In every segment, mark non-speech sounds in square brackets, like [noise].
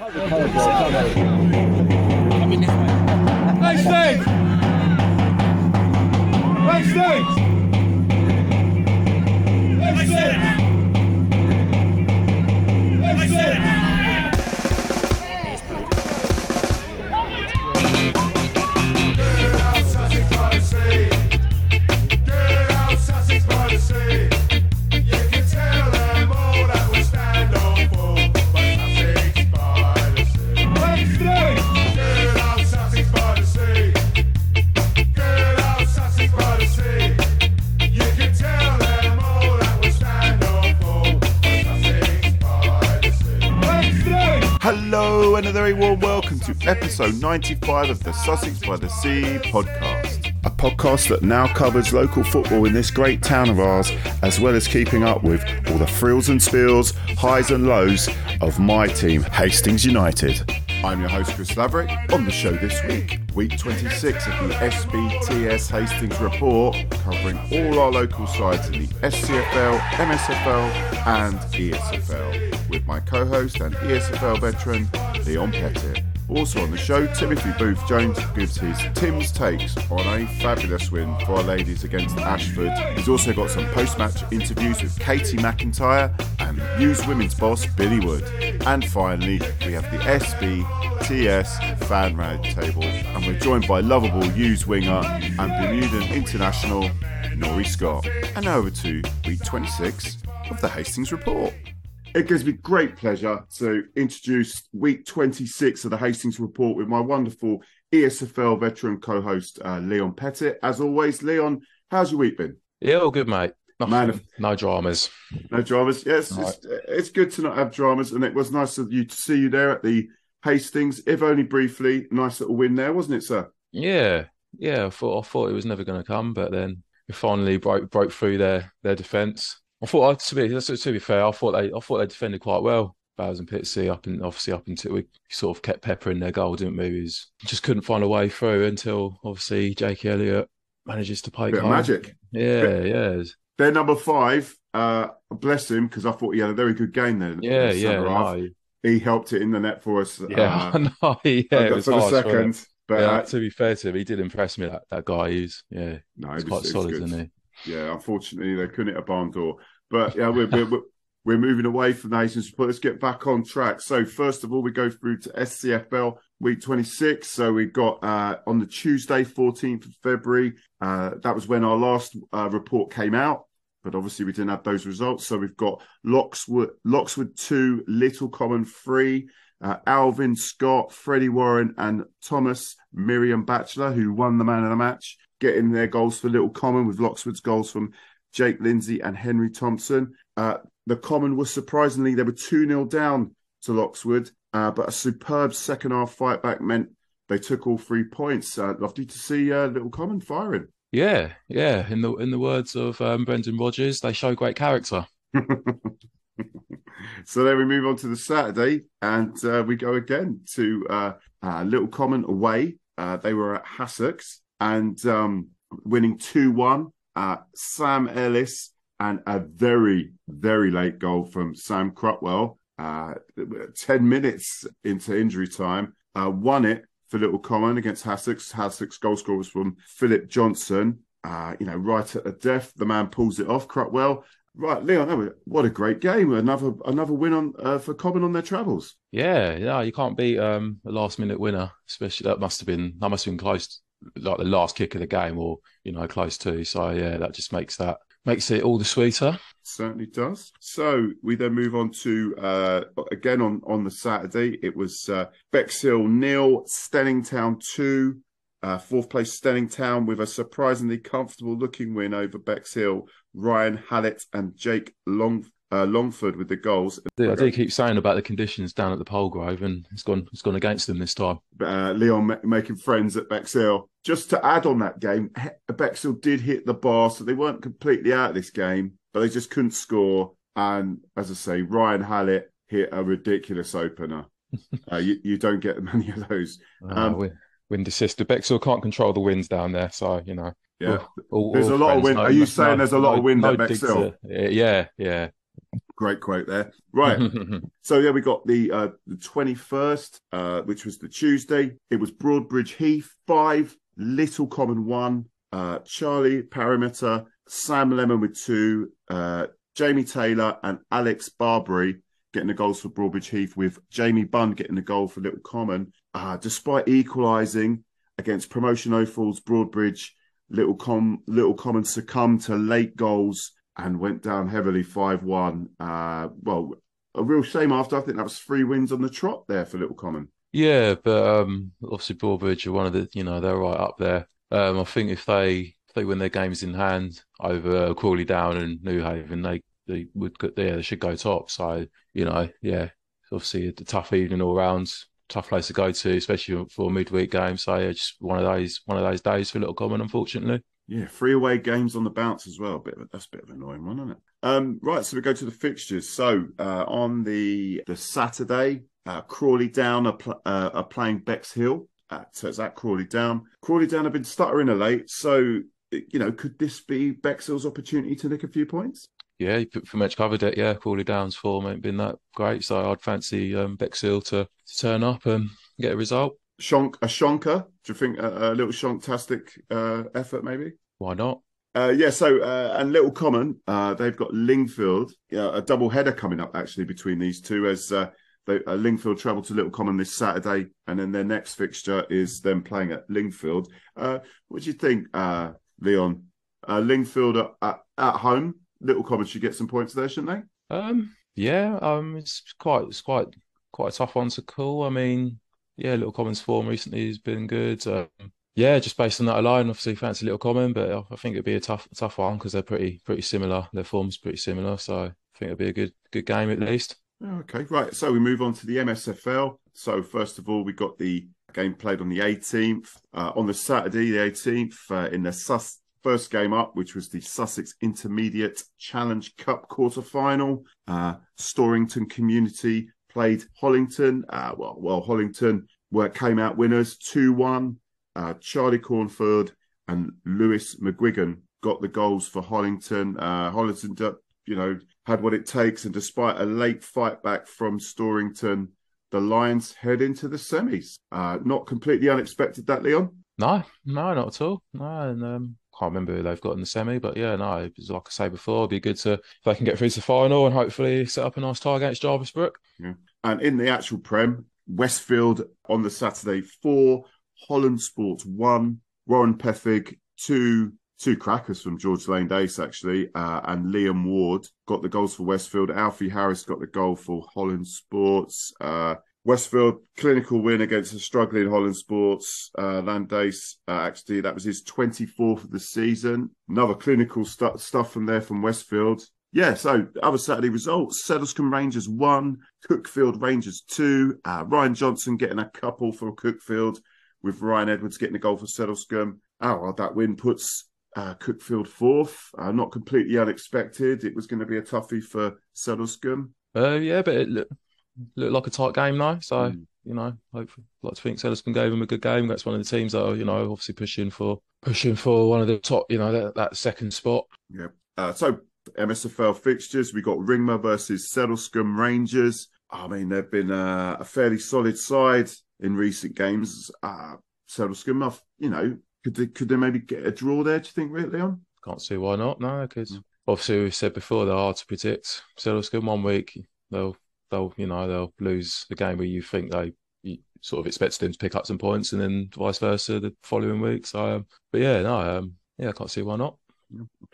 Backstage! Backstage! Backstage! Episode 95 of the Sussex by the Sea podcast. A podcast that now covers local football in this great town of ours, as well as keeping up with all the frills and spills, highs and lows of my team, Hastings United. I'm your host, Chris Laverick. On the show this week, week 26 of the SBTS Hastings report, covering all our local sides in the SCFL, MSFL, and ESFL, with my co host and ESFL veteran, Leon Pettit. Also on the show, Timothy Booth Jones gives his Tim's takes on a fabulous win for our ladies against Ashford. He's also got some post match interviews with Katie McIntyre and U's women's boss Billy Wood. And finally, we have the SBTS fan round table, and we're joined by lovable U's winger and Bermudan international Knory Scott. And now over to week 26 of the Hastings Report. It gives me great pleasure to introduce week 26 of the Hastings Report with my wonderful ESFL veteran co host, uh, Leon Pettit. As always, Leon, how's your week been? Yeah, all good, mate. Nothing, Man of- no dramas. No dramas. Yes, it's, it's good to not have dramas, and it was nice of you to see you there at the Hastings, if only briefly. Nice little win there, wasn't it, sir? Yeah, yeah. I thought I thought it was never going to come, but then we finally broke broke through their their defence. I thought to be to be fair, I thought they I thought they defended quite well. Bowers and Pitsea up and obviously up until we sort of kept peppering their goal, didn't we? Was- just couldn't find a way through until obviously Jake Elliott manages to play Bit of magic. Yeah, yeah, Their number five, uh, bless him, because I thought he had a very good game there. yeah, the yeah. no, He helped it in the net for us. yeah, [laughs] uh, no, yeah. It was for the harsh, wasn't second. But yeah, uh, to be fair to him, he did impress me. That that guy, he's yeah, no, he's quite solid, good. isn't he? Yeah, unfortunately, they couldn't hit a barn door. But yeah, we're, we're, we're, moving away from Nations Report. Let's get back on track. So, first of all, we go through to SCFL week 26. So, we've got uh, on the Tuesday, 14th of February, uh, that was when our last uh, report came out. But obviously, we didn't have those results. So, we've got Loxwood, Loxwood 2, Little Common 3. Uh, Alvin Scott, Freddie Warren, and Thomas Miriam Batchelor, who won the man of the match, getting their goals for Little Common with Loxwood's goals from Jake Lindsay and Henry Thompson. Uh, the Common was surprisingly, they were 2 0 down to Loxwood, uh, but a superb second half fight back meant they took all three points. Uh, lovely to see uh, Little Common firing. Yeah, yeah. In the in the words of um, Brendan Rodgers, they show great character. [laughs] so then we move on to the Saturday, and uh, we go again to uh, uh, Little Common away. Uh, they were at Hassocks and um, winning 2 1. Uh, Sam Ellis and a very, very late goal from Sam Crutwell. Uh, 10 minutes into injury time, uh, won it for Little Common against Hassocks. Hassocks goal scorer was from Philip Johnson. Uh, you know, right at the death, the man pulls it off. Crutwell Right, Leon, what a great game! Another another win on uh, for Common on their travels. Yeah, yeah. You can't beat um, a last minute winner, especially that must have been that must have been close, like the last kick of the game, or you know, close to. So yeah, that just makes that makes it all the sweeter. Certainly does. So we then move on to uh, again on on the Saturday. It was uh, Bexhill nil, Steyning Town two. Uh, fourth place Steyning Town with a surprisingly comfortable looking win over Bexhill. Ryan Hallett and Jake Long uh, Longford with the goals. I do keep saying about the conditions down at the Polegrove, and it's gone it's gone against them this time. uh, Leon ma- making friends at Bexhill. Just to add on that game, Bexhill did hit the bar, so they weren't completely out of this game, but they just couldn't score. And as I say, Ryan Hallett hit a ridiculous opener. [laughs] uh, you, you don't get many of those. Um, Uh, wi- wind assisted. Bexhill can't control the winds down there, so you know. Yeah. all- There's all a lot of wind. Are you saying there's a lot of wind at digs Bexhill? Yeah, yeah. Great quote there. Right. [laughs] so yeah, we got the uh, the twenty first, uh, which was the Tuesday. It was Broadbridge Heath five, Little Common one, uh, Charlie Parameter, Sam Lemon with two, uh, Jamie Taylor and Alex Barbary getting the goals for Broadbridge Heath, with Jamie Bunn getting the goal for Little Common. Uh, despite equalising against Promotion Opals, Broadbridge, Little Com Little Common succumbed to late goals and went down heavily 5 1. Uh, well, a real shame after. I think that was three wins on the trot there for Little Common. Yeah, but um, obviously Broadbridge are one of the, you know, they're right up there. Um, I think if they if they win their games in hand over Crawley Down and Newhaven, they they would yeah they should go top. So you know, yeah, obviously a tough evening all round, tough place to go to, especially for a midweek game. So yeah, just one of those one of those days for Little Common, unfortunately. Yeah, three away games on the bounce as well. Bit of that's a bit of an annoying one, isn't it? Um, right, so we go to the fixtures. So uh, on the the Saturday, uh, Crawley Down are, pl- uh, are playing Bexhill. At, so it's at Crawley Down. Crawley Down have been stuttering a late, so you know, could this be Bexhill's opportunity to nick a few points? Yeah, you pretty much covered it. Yeah, Crawley Down's form ain't been that great, so I'd fancy um, Bexhill to, to turn up and get a result. Shonk, a shonker? Do you think a, a little shonktastic uh, effort, maybe? Why not? Uh, yeah, so uh, and Little Common, uh, they've got Lingfield, yeah, a double header coming up actually between these two as uh, they, uh, Lingfield travel to Little Common this Saturday, and then their next fixture is them playing at Lingfield. Uh, what do you think, uh, Leon? Uh, Lingfield at, at home, Little Common should get some points there, shouldn't they? Um, yeah, um, it's quite, it's quite, quite a tough one to call. I mean, yeah, Little Common's form recently has been good. Um, yeah, just based on that alone, obviously fancy Little Common, but I think it'd be a tough, tough one because they're pretty, pretty similar. Their form's pretty similar, so I think it'd be a good, good game at least. Okay, right. So we move on to the MSFL. So first of all, we got the game played on the 18th. Uh, on the Saturday, the 18th, uh, in the Sus- first game up, which was the Sussex Intermediate Challenge Cup quarter final, uh, Community played Hollington. Uh, well, well, Hollington were came out winners 2 1. Uh, Charlie Cornford and Lewis McGuigan got the goals for Hollington. Uh, Hollington, you know, had what it takes, and despite a late fight back from Storrington, the Lions head into the semis. Uh, not completely unexpected, that Leon. No, no, not at all. No, and um, can't remember who they've got in the semi, but yeah, no, like I say before, it'd be good to if they can get through to the final and hopefully set up a nice tie against Jarvis Brook. Yeah. And in the actual Prem, Westfield on the Saturday four, Holland Sports one, Warren Pethig two, two crackers from George Lane Dace actually, uh, and Liam Ward got the goals for Westfield. Alfie Harris got the goal for Holland Sports. Uh, Westfield clinical win against a struggling Holland Sports. Uh, Landace, uh, actually, that was his 24th of the season. Another clinical st- stuff from there from Westfield. Yeah, so other Saturday results: Sedlescombe Rangers one, Cuckfield Rangers two. Uh, Ryan Johnson getting a couple for Cuckfield, with Ryan Edwards getting a goal for Sedlescombe. Oh, well, that win puts uh, Cuckfield fourth. Uh, not completely unexpected. It was going to be a toughie for Sedlescombe. Uh, yeah, but it looked, looked like a tight game though. So mm. you know, hopefully, like to think Sedlescombe gave them a good game. That's one of the teams that are you know obviously pushing for pushing for one of the top you know that, that second spot. Yeah. Uh, so MSFL fixtures, we got Ringmer versus Sedlescombe Rangers. I mean, they've been uh, a fairly solid side in recent games. Uh, Sedlescombe, you know, could they could they maybe get a draw there? Do you think, really, Leon? Can't see why not. No, because mm. obviously we said before they're hard to predict. Sedlescombe one week they'll they'll you know they'll lose the game where you think they you sort of expected them to pick up some points, and then vice versa the following week. So, um, but yeah, no, um, yeah, I can't see why not.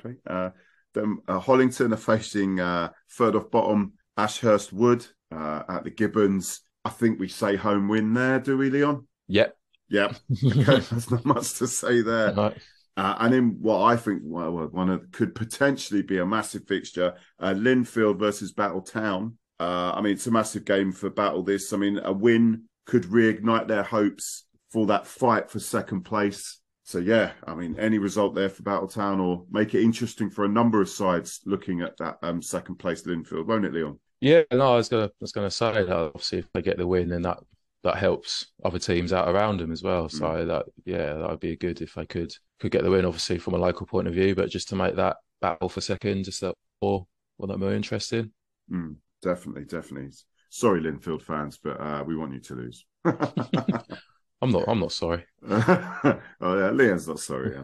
Okay. Uh, then uh, Hollington are facing uh, third off bottom Ashurst Wood uh, at the Gibbons. I think we say home win there, do we, Leon? Yep. Yep. [laughs] Okay, there's not much to say there. No. Uh, and in what I think well, one of could potentially be a massive fixture, uh, Lindfield versus Battle Town. Uh, I mean, it's a massive game for Battle. This, I mean, a win could reignite their hopes for that fight for second place. So yeah, I mean, any result there for Battletown or make it interesting for a number of sides looking at that um, second place Lindfield, won't it, Leon? Yeah, no, I was gonna, I was gonna say that obviously if they get the win, then that that helps other teams out around them as well. So mm. that yeah, that would be good if they could could get the win, obviously from a local point of view, but just to make that battle for second just that more, well, that more interesting. Mm, definitely, definitely. Sorry, Lindfield fans, but uh, we want you to lose. [laughs] [laughs] I'm not. I'm not sorry. [laughs] oh yeah, Leon's not sorry.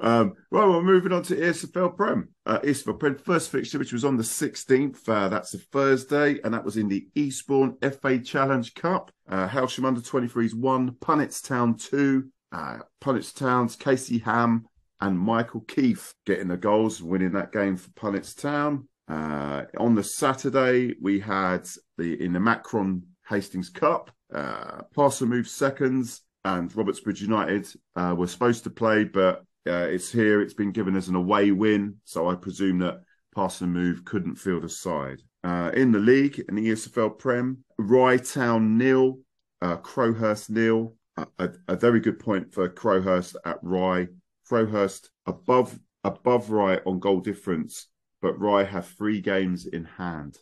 Um, well, we're moving on to ESFL Prem. Uh, ESFL Prem first fixture, which was on the 16th. Uh, that's a Thursday, and that was in the Eastbourne FA Challenge Cup. Uh, Hailsham under 23s one, Punnetts Town two. Uh, Punnetts Town's Casey Ham and Michael Keith getting the goals, winning that game for Punnetts Town. Uh, on the Saturday, we had the in the Macron Hastings Cup. Uh, moved seconds, and Robertsbridge United uh, were supposed to play, but uh, it's here. It's been given as an away win, so I presume that Parson Move couldn't field a side. Uh, in the league, in the ESFL Prem, Rye Town nil, uh, Crowhurst nil. A, a, very good point for Crowhurst at Rye. Crowhurst above above Rye on goal difference, but Rye have three games in hand.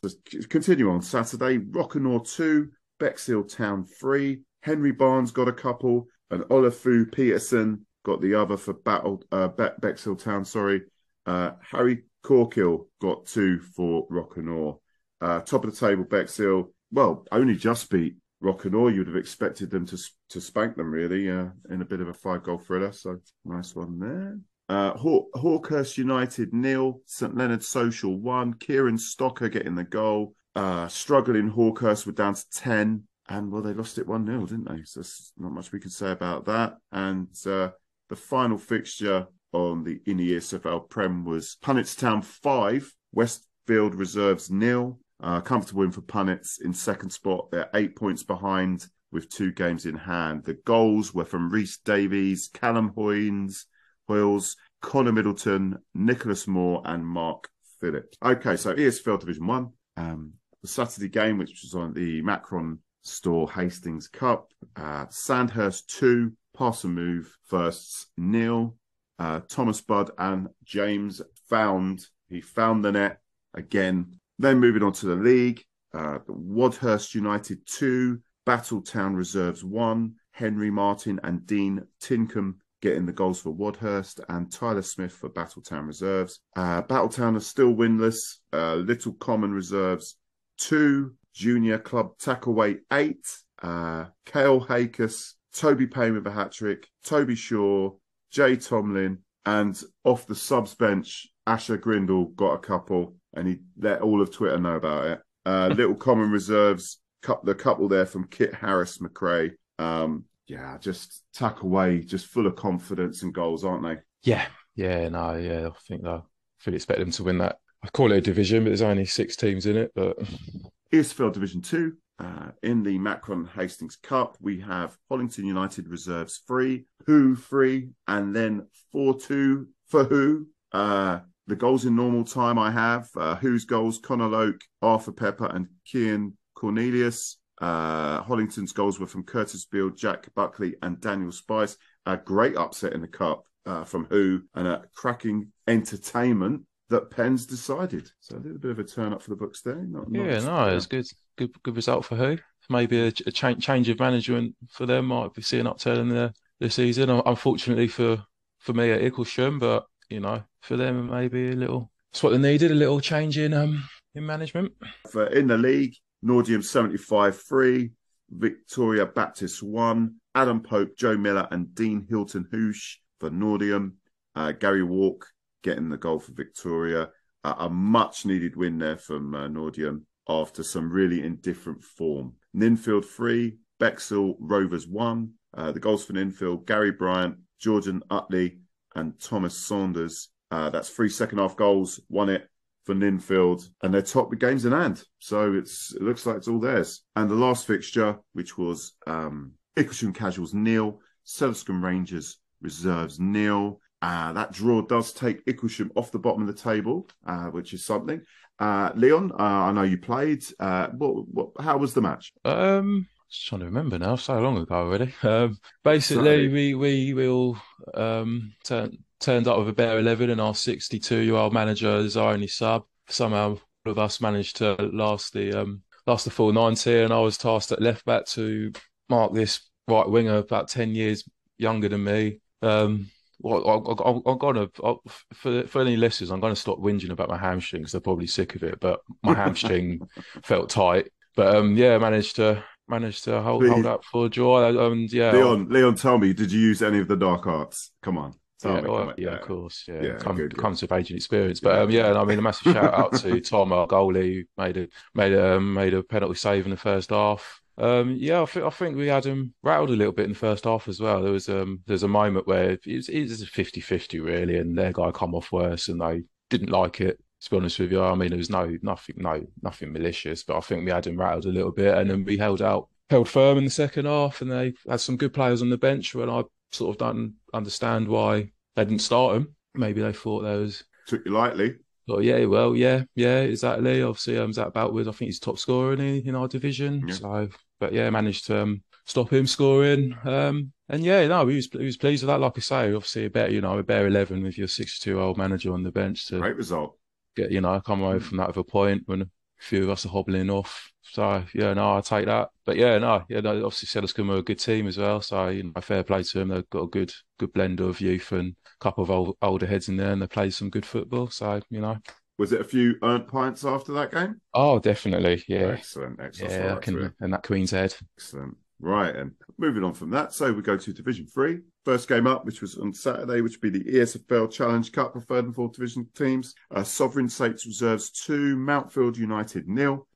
Continue on Saturday. Rock-a-Nore two, Bexhill Town three. Henry Barnes got a couple, and Olafu Peterson got the other for Battle uh, Be- Bexhill Town. Sorry, uh, Harry Corkill got two for Rock-a-Nore. Uh, top of the table, Bexhill. Well, only just beat Rock-a-Nore. You'd have expected them to to spank them really uh, in a bit of a five goal thriller. So nice one there. Uh, Haw- Hawkhurst United nil, St Leonard Social one. Kieran Stocker getting the goal. Uh, struggling Hawkhurst were down to ten, and well, they lost it one 0 didn't they? So not much we can say about that. And uh, the final fixture on the in the ESFL Prem was Punnetts Town five, Westfield Reserves nil. Uh, comfortable win for Punnetts in second spot. They're eight points behind with two games in hand. The goals were from Reese Davies, Callum Hoynes, Hoyles, Connor Middleton, Nicholas Moore, and Mark Phillips. Okay, so ESFL Division One. Um, the Saturday game, which was on the Macron Store Hastings Cup, uh, Sandhurst two, Parson Move firsts nil. Uh, Thomas Budd and James found he found the net again then moving on to the league, uh, Wadhurst United 2, Battletown Reserves 1, Henry Martin and Dean Tinkham getting the goals for Wadhurst and Tyler Smith for Battletown Reserves. Uh, Battletown are still winless. Uh, Little Common Reserves 2, Junior Club Tackleway 8, uh, Kale Hakus, Toby Payne with a hat trick, Toby Shaw, Jay Tomlin, and off the subs bench, Asher Grindle got a couple and he let all of Twitter know about it. Uh, little common reserves, the couple there from Kit Harris McRae. Um, yeah, just tuck away, just full of confidence and goals, aren't they? Yeah, yeah, no, yeah. I think I fully expect them to win that. I call it a division, but there's only six teams in it. But [laughs] Eastfield Division Two. Uh, in the Macron Hastings Cup, we have Hollington United reserves free, Who free, and then four two for Who. Uh, the goals in normal time I have uh, whose goals Connor Loke, Arthur Pepper, and Kian Cornelius. Uh, Hollington's goals were from Curtis Beale, Jack Buckley, and Daniel Spice. A great upset in the cup uh, from who and a cracking entertainment that Penn's decided. So a little bit of a turn up for the books there. Not, not yeah, no, it's good, good, good result for who. Maybe a, a change, change of management for them. Might be seeing upturn in the the season. Unfortunately for for me at Icklesham, but you know, for them maybe a little. That's what they needed, a little change in um in management. For in the league, Northiam 75 3, Victoria Baptist 1, Adam Pope, Joe Miller, and Dean Hilton Hoosh for Northiam. Uh, Gary Walk getting the goal for Victoria. Uh, a much needed win there from uh, Northiam after some really indifferent form. Ninfield 3, Bexhill Rovers 1. Uh, the goals for Ninfield, Gary Bryant, Jordan Utley, and Thomas Saunders. Uh, that's three second half goals, won it for Ninfield, and they're top with games in hand. So it's it looks like it's all theirs. And the last fixture, which was um, Icklesham Casuals nil, Sedlescombe Rangers reserves nil. Uh, that draw does take Icklesham off the bottom of the table, uh, which is something. Uh, Leon, uh, I know you played. Uh, what, what, how was the match? Um, just trying to remember now, so long ago already. [laughs] Um, basically, we we we all um, turn, turned up with a bare eleven, and our sixty-two-year-old manager is our only sub. Somehow, all of us managed to last the um, last the full ninety, and I was tasked at left back to mark this right winger, about ten years younger than me. Um, well, I, I, I'm gonna I, for for any listeners, I'm gonna stop whinging about my hamstring because they're probably sick of it. But my [laughs] hamstring felt tight. But um, yeah, managed to managed to hold, hold up for joy. And yeah, Leon, Leon, tell me, did you use any of the dark arts? Come on. Yeah, well, yeah, of course. Yeah, Yeah, come, good, comes with age and experience. But Yeah. um, yeah, and I mean, a [laughs] massive shout out to Tom, our goalie, who made a made a um, made a penalty save in the first half. Um, yeah, I think I think we had him rattled a little bit in the first half as well. There was um, there's a moment where it was, it was a 50-50 really, and their guy come off worse, and they didn't like it. To be honest with you, I mean, there was no nothing, no nothing malicious, but I think we had him rattled a little bit, and then we held out, held firm in the second half, and they had some good players on the bench. When I sort of don't understand why they didn't start him. Maybe they thought there was. Took you lightly. Oh yeah, well, yeah, yeah, exactly. Obviously, um, Zach Boutwood, I think he's top scorer in, in our division. Yeah. So, but yeah, managed to um, stop him scoring. Um, and yeah, no, he was he was pleased with that. Like I say, obviously a better, you know, a better eleven with your sixty-two-year-old manager on the bench to Great result. get, you know, come away from that with a point when few of us are hobbling off. So yeah, no, I take that. But yeah, no, yeah, no, obviously Sedlescombe are a good team as well. So you know, fair play to them. They've got a good good blend of youth and a couple of old, older heads in there, and they play some good football. So you know, Was it a few earned pints after that game? oh, definitely, yeah, Excellent. Excellent. yeah, I can, and that Queen's Head. Excellent. Right, and moving on from that, so we go to Division Three. First game up, which was on Saturday, which would be the ESFL Challenge Cup for third and fourth division teams. Uh, Sovereign Saints Reserves two, Mountfield United nil.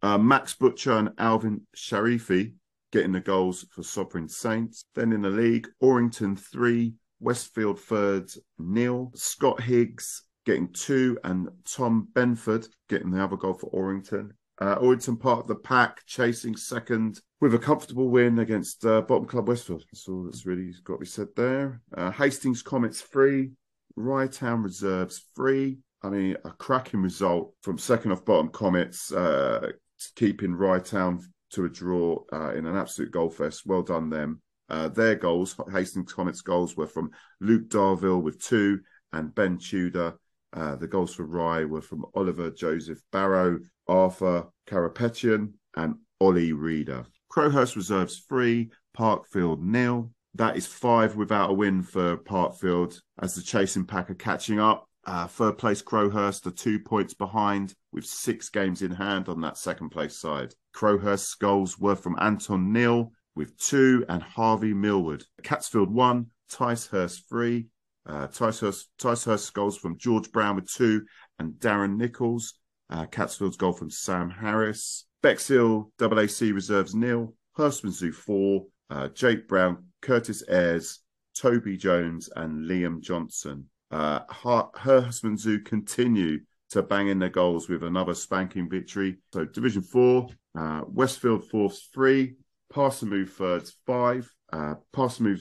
Uh, Max Butcher and Alvin Sharifi getting the goals for Sovereign Saints. Then in the league, Orrington three, Westfield thirds nil. Scott Higgs getting two, and Tom Benford getting the other goal for Orrington. Uh, part of the pack, chasing second with a comfortable win against uh, bottom club Westfield. That's all that's really got to be said there. Uh, Hastings Comets three, Rye Town Reserves three. I mean, a cracking result from second off bottom Comets, uh, keeping Rye Town to a draw uh, in an absolute goal fest. Well done them. Uh, their goals, Hastings Comets goals, were from Luke Darville with two and Ben Tudor. The goals for Rye were from Oliver Joseph Barrow, Arthur Carapetian, and Ollie Reeder. Crowhurst reserves three, Parkfield nil. That is five without a win for Parkfield as the chasing pack are catching up. Uh, third place Crowhurst are two points behind with six games in hand on that second place side. Crowhurst's goals were from Anton Neal with two and Harvey Millwood. Catsfield one, Ticehurst three. Uh, Ticehurst, goals from George Brown with two and Darren Nichols. Uh, Catsfield's goal from Sam Harris. Bexhill AAC reserves nil. Herstmonceux four. Uh, Jake Brown, Curtis Ayres, Toby Jones, and Liam Johnson. Uh, Herstmonceux continue to bang in their goals with another spanking victory. So Division Four, uh, Westfield fourths three, Parsamove thirds five. Uh,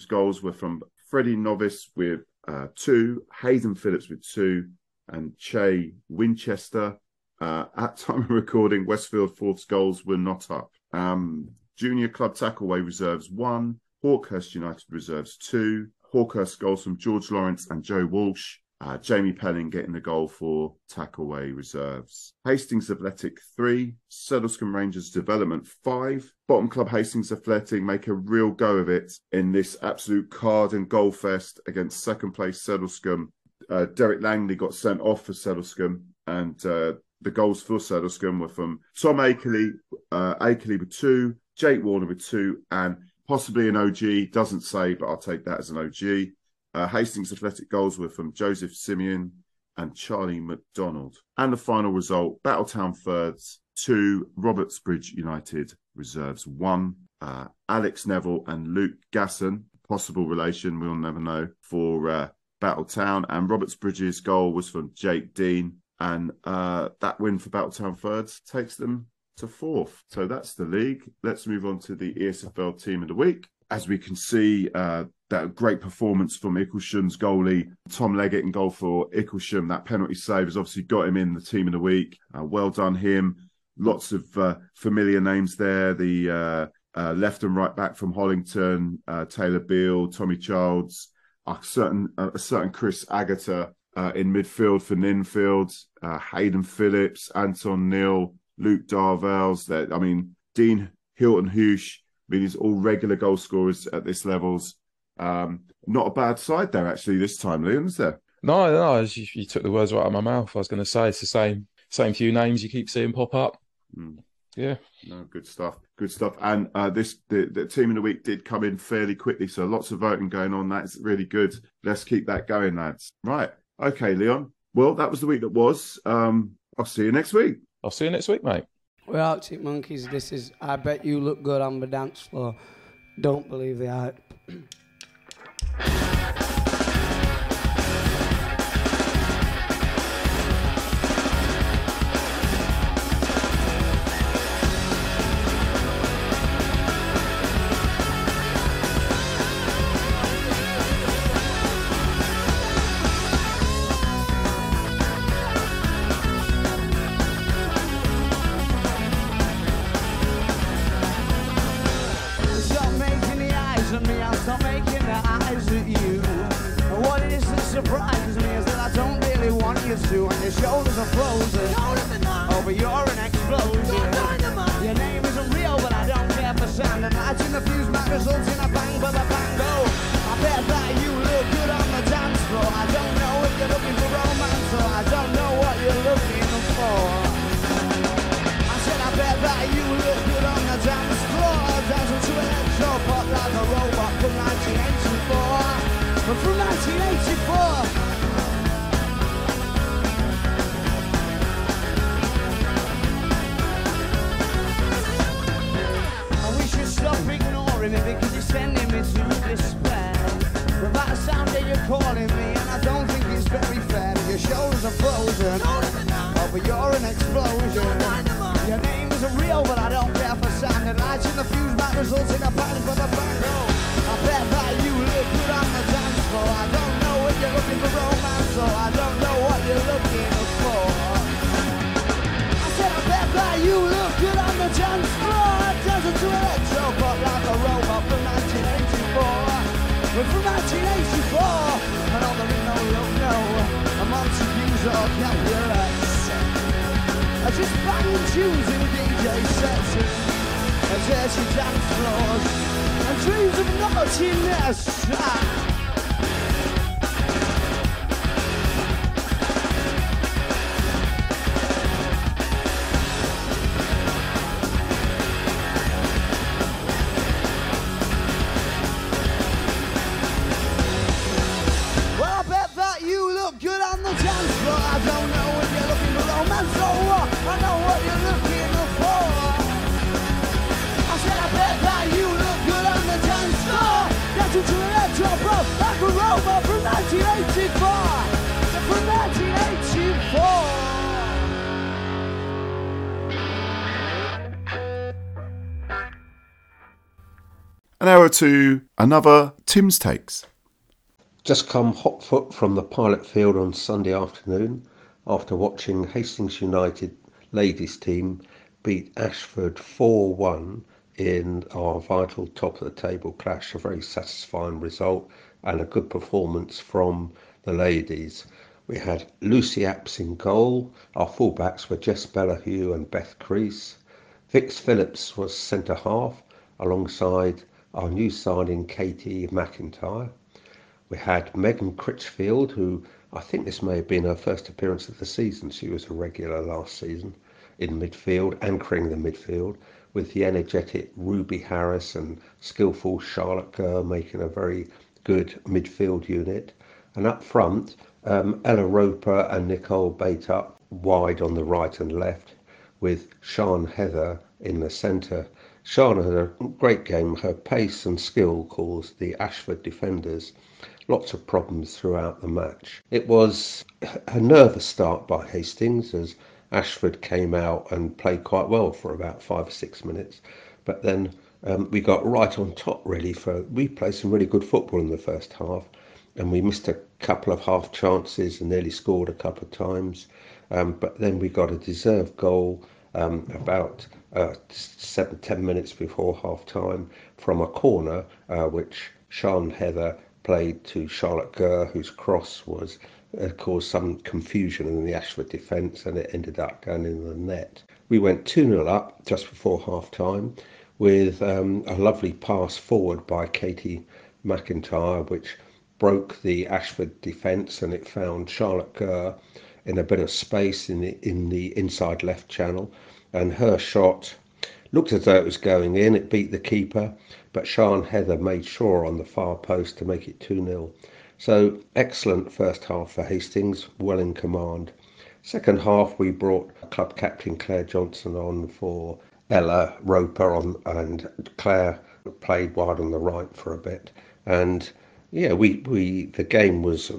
goals were from Freddie Novice with uh, two, Hayden Phillips with two, and Che Winchester. Uh, at time of recording, Westfield Fourth's goals were not up. Um, Junior Club Tackleway reserves one, Hawkhurst United reserves two, Hawkhurst goals from George Lawrence and Joe Walsh. Uh, Jamie Pelling getting the goal for Tackleway reserves. Hastings Athletic three, Sedlescombe Rangers Development five. Bottom Club Hastings Athletic make a real go of it in this absolute card and goal fest against second place Sedlescombe. Uh, Derek Langley got sent off for Sedlescombe, and uh, the goals for Sedlescombe were from Tom Akerley, uh, Akerley with two, Jake Warner with two, and possibly an OG. Doesn't say, but I'll take that as an OG. Uh, Hastings Athletic goals were from Joseph Simeon and Charlie McDonald. And the final result Battletown Thirds, two, Robertsbridge United Reserves, one. Uh, Alex Neville and Luke Gasson, possible relation, we'll never know, for uh, Battletown. And Robertsbridge's goal was from Jake Dean. And uh, that win for Battletown Thirds takes them to fourth. So that's the league. Let's move on to the ESFL team of the week. As we can see, uh, that great performance from Icklesham's goalie, Tom Leggett in goal for Icklesham. That penalty save has obviously got him in the team of the week. Uh, well done, him. Lots of uh, familiar names there. The uh, uh, left and right back from Hollington, Taylor Beale, Tommy Childs, a certain, a certain Chris Agata uh, in midfield for Ninfield, uh, Hayden Phillips, Anton Neal, Luke Darvels. That I mean, Dean Hilton Hoosh. I mean, he's all regular goal scorers at this levels. Um, not a bad side there actually this time, Leon, is there? No, no, you, you took the words right out of my mouth. I was going to say it's the same, same few names you keep seeing pop up. Mm. Yeah, No, good stuff. Good stuff. And uh, this the, the team of the week did come in fairly quickly, so lots of voting going on. That's really good. Let's keep that going, lads. Right. Okay, Leon. Well, that was the week that was. Um, I'll see you next week. I'll see you next week, mate. We're Arctic Monkeys. This is I Bet You Look Good on the Dance Floor. Don't believe the hype. [clears throat] banging tunes DJ sets And dirty dance floors. And dreams of naughtiness. Ah. Hour to another Tim's Takes. Just come hot foot from the pilot field on Sunday afternoon after watching Hastings United ladies team beat Ashford 4 1 in our vital top of the table clash. A very satisfying result and a good performance from the ladies. We had Lucy Apps in goal. Our fullbacks were Jess Bellahue and Beth Crease. Vix Phillips was centre half alongside our new signing Katie McIntyre. We had Megan Critchfield, who I think this may have been her first appearance of the season. She was a regular last season in midfield, anchoring the midfield, with the energetic Ruby Harris and skillful Charlotte Kerr making a very good midfield unit. And up front, um, Ella Roper and Nicole Bate wide on the right and left, with Sian Heather in the centre. Sian had a great game. Her pace and skill caused the Ashford defenders lots of problems throughout the match. It was a nervous start by Hastings as Ashford came out and played quite well for about five or six minutes, but then um, we got right on top really for we played some really good football in the first half and we missed a couple of half chances and nearly scored a couple of times um, but then we got a deserved goal um, about uh, seven ten minutes before half time from a corner uh, which Sian Heather played to Charlotte Gurr whose cross was uh, caused some confusion in the Ashford defence and it ended up going in the net. We went 2 0 up just before half time with um, a lovely pass forward by Katie McIntyre, which broke the Ashford defence and it found Charlotte Gurr in a bit of space in the in the inside left channel, and her shot looked as though it was going in. It beat the keeper, but Sian Heather made sure on the far post to make it 2 0. So excellent first half for Hastings, well in command. Second half, we brought club captain Claire Johnson on for Ella Roper on, and Claire played wide on the right for a bit. And yeah, we, we the game was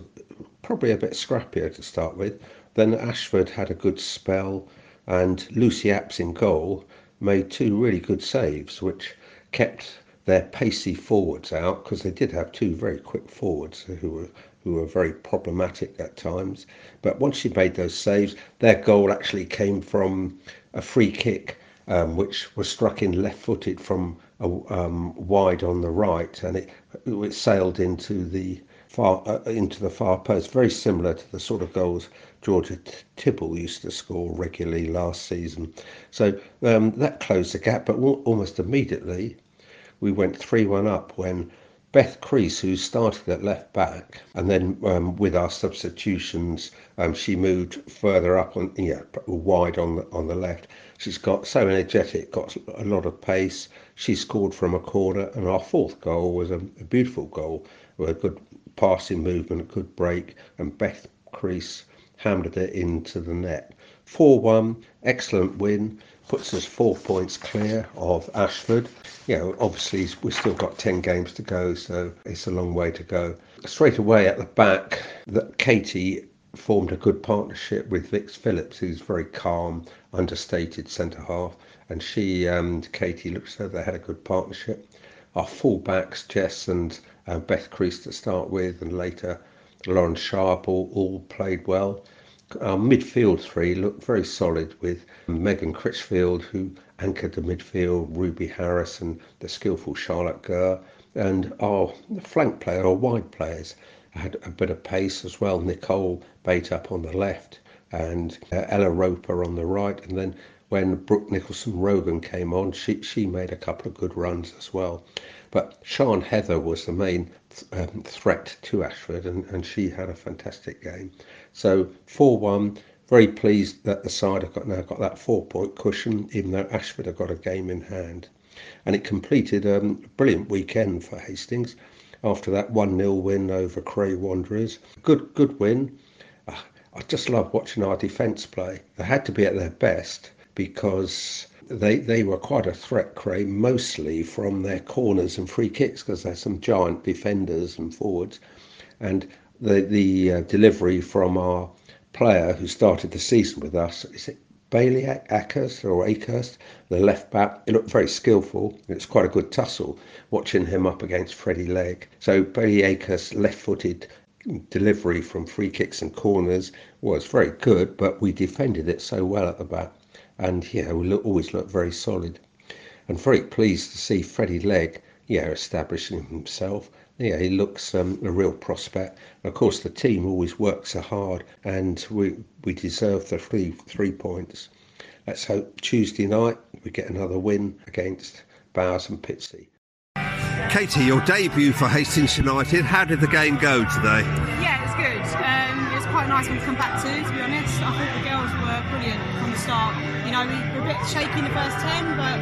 probably a bit scrappier to start with. Then Ashford had a good spell, and Lucy Apps in goal made two really good saves, which kept their pacey forwards out because they did have two very quick forwards who were who were very problematic at times. But once she made those saves, their goal actually came from a free kick, um, which was struck in left-footed from a, um, wide on the right, and it, it sailed into the far uh, into the far post. Very similar to the sort of goals Georgia Tibble used to score regularly last season. So um, that closed the gap, but almost immediately we went 3 1 up when Beth Crease, who started at left back, and then um, with our substitutions, um, she moved further up on, yeah, wide on the on the left. She's got so energetic, got a lot of pace. She scored from a corner, and our fourth goal was a, a beautiful goal with a good passing movement, good break, and Beth Crease hammered it into the net. 4 1, excellent win puts us four points clear of Ashford. You know, obviously we've still got 10 games to go, so it's a long way to go. Straight away at the back, that Katie formed a good partnership with Vix Phillips, who's very calm, understated centre half, and she and Katie looked as though they had a good partnership. Our full backs, Jess and uh, Beth Crease to start with, and later Lauren Sharp all, all played well. Our midfield three looked very solid with Megan Critchfield, who anchored the midfield, Ruby Harris, and the skillful Charlotte Gurr. And our flank player or wide players had a bit of pace as well. Nicole Bate up on the left and uh, Ella Roper on the right. And then when Brooke Nicholson Rogan came on, she, she made a couple of good runs as well. But Sian Heather was the main um, threat to Ashford, and, and she had a fantastic game. So 4 1, very pleased that the side have got now got that four point cushion, even though Ashford have got a game in hand. And it completed um, a brilliant weekend for Hastings after that 1 0 win over Cray Wanderers. Good, good win. Uh, I just love watching our defence play. They had to be at their best because they they were quite a threat, Cray, mostly from their corners and free kicks because they're some giant defenders and forwards. And the the uh, delivery from our player who started the season with us. Is it Bailey Ackhurst or Akehurst, the left back? He looked very skillful. It's quite a good tussle watching him up against Freddie Legg. So Bailey Akehurst, left-footed delivery from free kicks and corners was very good, but we defended it so well at the back. And yeah, we look, always look very solid. And very pleased to see Freddie Legg, yeah, establishing himself yeah, he looks um, a real prospect. Of course, the team always works so hard, and we we deserve the three three points. Let's hope Tuesday night we get another win against Bowers and Pitsea. Katie, your debut for Hastings United. How did the game go today? Yeah, it's good. Um, it was quite a nice one to come back to. Start. You know, we were a bit shaky in the first ten, but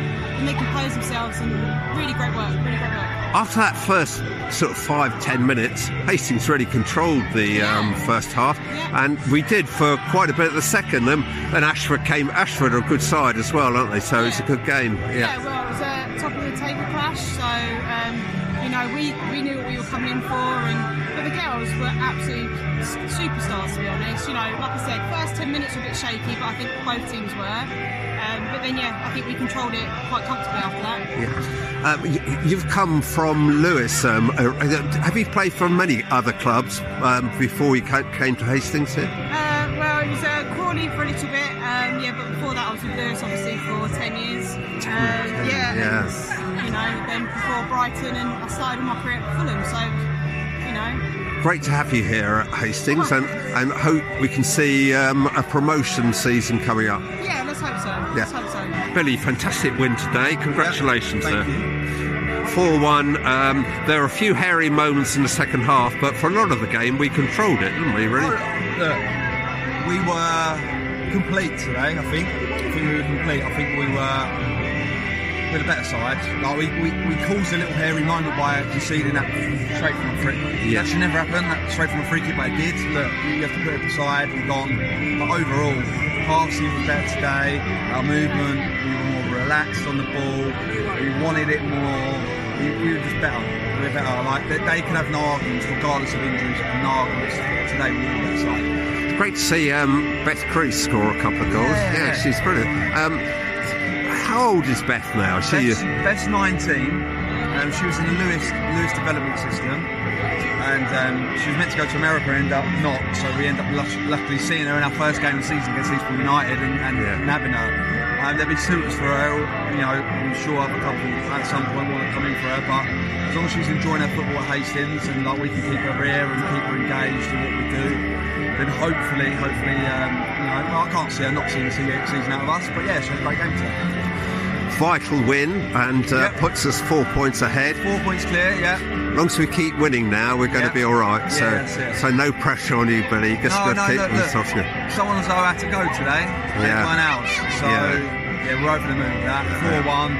they composed themselves and really great work. Really great work after that first sort of five ten minutes, Hastings really controlled the um, first half, and we did for quite a bit of the second. And, and Ashford came. Ashford are a good side as well, aren't they? So yeah. it's a good game. Yeah. yeah well, it was a top of the table clash, so um, you know we, we knew what we were coming in for, and but the girls were absolute superstars to be honest. You know, like I said, first ten minutes were a bit shaky, but I think both teams were. Um, but then, yeah, I think we controlled it quite comfortably after that. Yeah. Um, you've come from Lewes. Um, uh, have you played for many other clubs um, before you came to Hastings here? Uh, well, it was uh, Crawley for a little bit, um, yeah, but before that I was with Lewes obviously for 10 years. Uh, yeah, yes. You know, then before Brighton and I started my career at Fulham, so, you know. Great to have you here at Hastings and, and hope we can see um, a promotion season coming up. Yeah, let's hope so. Yeah. Let's hope so. Billy, fantastic win today. Congratulations, yeah, sir. 4 1. Um, there were a few hairy moments in the second half, but for a lot of the game, we controlled it, didn't we, really? Look, we were complete today, I think. I think we were complete. I think we were with a better side. Like we, we, we caused a little hairy moment by conceding that straight from a free kick. Yeah. That should never happen, that straight from a free kick, but it did. Look, you have to put it aside, we've gone. But overall, passing was better today, our movement, we were more relaxed on the ball, we wanted it more. We, we were just better. We were better. Like they, they can have no arguments, regardless of injuries, and no arguments. Today we were better side. Great to see um, Beth Cruz score a couple of goals. Yeah, Yeah. she's brilliant. Um, how old is Beth now? She Beth's, Beth's 19. Um, she was in the Lewes Lewes development system, and um, she was meant to go to America and end up not. So we end up luck- luckily seeing her in our first game of the season against Eastbourne United and, and, Yeah. and her. Um, there'll be suitors for her. You know, I'm sure other couple at some point want to come in for her, but as long as she's enjoying her football at Hastings and like we can keep her here and keep her engaged in what we do, then hopefully, hopefully, um, you know, well, I can't see her not seeing the season out of us, but yeah, she had a great game today. Vital win and uh, Yep. puts us four points ahead. Four points clear, yeah. As long as we keep winning now, we're going Yeah. to be all right. So, Yeah, so no pressure on you, Billy. Just No, no, keep look, look. Someone's had to go today. Yeah. Everyone else. So Yeah. yeah, we're over the moon with that. Four one,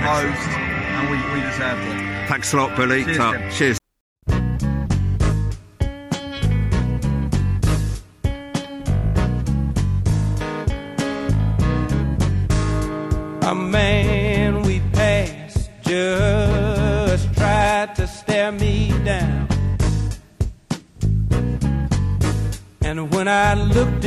composed, and we, we deserved it. Thanks a lot, Billy. Cheers, I looked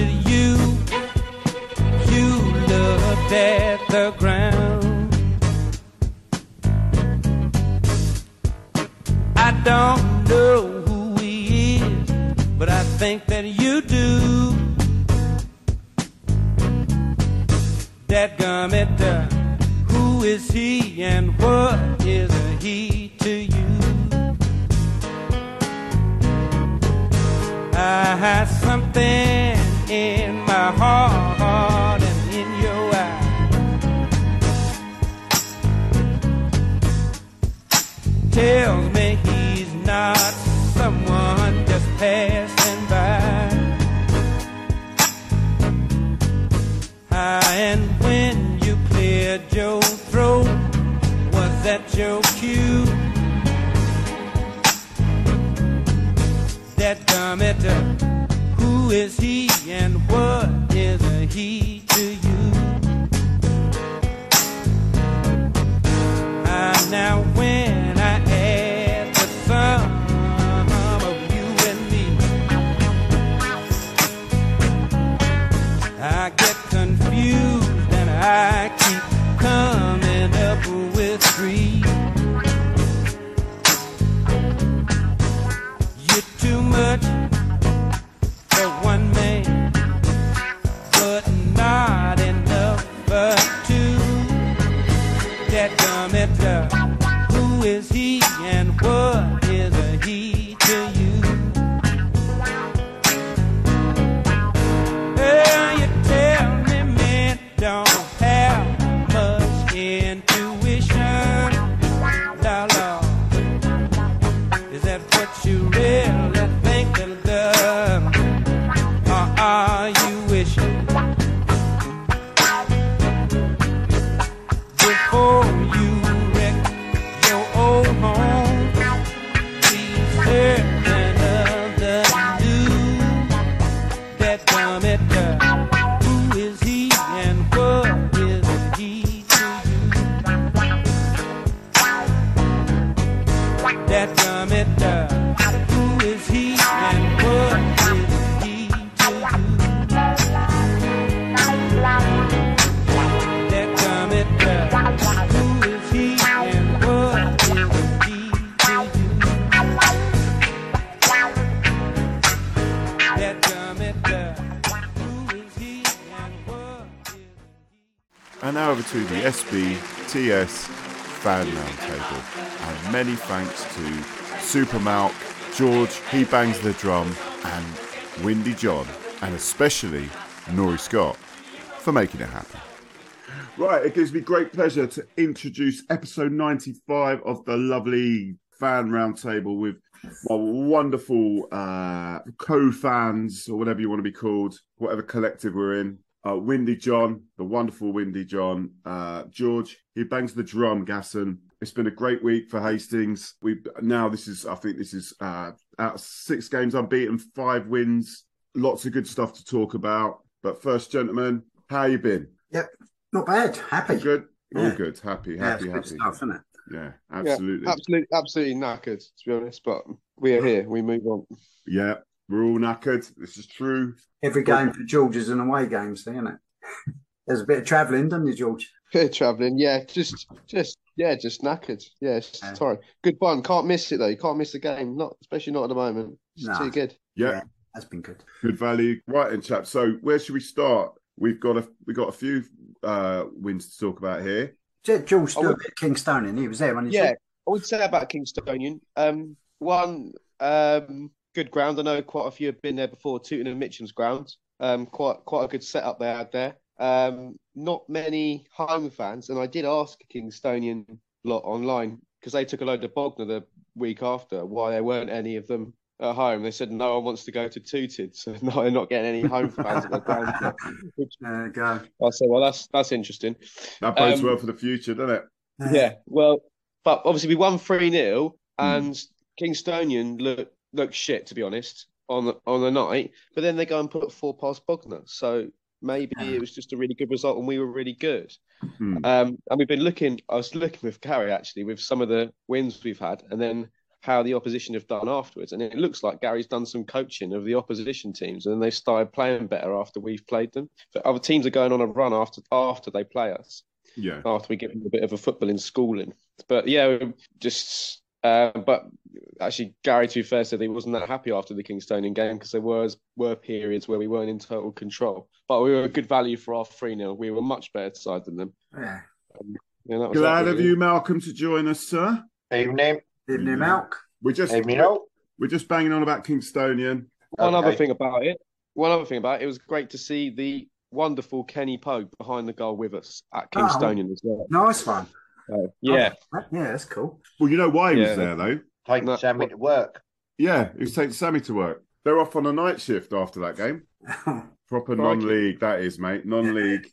many thanks to Super Malk, George, he bangs the drum, and Windy John, and especially Knory Scott for making it happen. Right, it gives me great pleasure to introduce episode 95 of the lovely fan roundtable with my wonderful uh, co-fans or whatever you want to be called, whatever collective we're in. Uh, Windy John, the wonderful Windy John, uh, George, he bangs the drum, Gasson. It's been a great week for Hastings. We now this is I think this is uh, out of six games unbeaten, five wins, lots of good stuff to talk about. But first, gentlemen, how you been? Yep, not bad. Happy. Good. All good. Happy. Yeah, Happy. it's good happy. stuff, isn't it? Yeah. Yeah, Absolutely. absolutely, absolutely knackered to be honest. But we are here. We move on. Yeah. We're all knackered. This is true. Every game for George is an away game, see, isn't it? [laughs] There's a bit of travelling, doesn't you, George? Bit of travelling, yeah. Just, just, yeah, just knackered. Yeah, it's Yeah. sorry. Good fun. Can't miss it though. You can't miss the game. Not, especially not at the moment. It's No. too good. Yeah. Yeah. That's been good. Good value. Right, and chap. So where should we start? We've got a we got a few uh wins to talk about here. George still would- at Kingstonian. He was there when he Yeah, I would say about Kingstonian. Um, one, um, good ground. I know quite a few have been there before. Tooting and Mitcham's ground. Um, quite quite a good setup they had there. Um, not many home fans, and I did ask a Kingstonian lot online because they took a load of Bognor the week after why there weren't any of them at home. They said no one wants to go to Tooted, [laughs] so no, they're not getting any home fans at the ground. [laughs] Which There you go. I said, well, that's that's interesting. That bodes Um, well for the future, doesn't it? Yeah, well, but obviously we won 3 0 Hmm. and Kingstonian look looked shit to be honest on the on the night, but then they go and put four past Bognor. So maybe it was just a really good result and we were really good. Hmm. Um, and we've been looking. I was looking with Gary actually with some of the wins we've had, and then how the opposition have done afterwards. And it looks like Gary's done some coaching of the opposition teams, and they started playing better after we've played them. But other teams are going on a run after after they play us Yeah. after we give them a bit of a footballing schooling. But yeah, just uh, but actually, Gary, to be fair, said he wasn't that happy after the Kingstonian game because there was were periods where we weren't in total control. But we were a good value for our three 0 We were much better side than them. Yeah. Yeah, that was Glad that, of really. you, Malcolm, to join us, sir. Evening. Evening, Mhm. Malk. We're just Evening all. we're just banging on about Kingstonian. One other thing about it. One other thing about it. It was great to see the wonderful Kenny Pope behind the goal with us at Oh. Kingstonian as well. Nice one. So, yeah, Yeah, that's cool. Well, you know why he Yeah. was there though. Take No, Sammy what- to work. Yeah, he was taking Sammy to work. They're off on a night shift after that game. [laughs] Proper non-league, that is, mate. Non-league.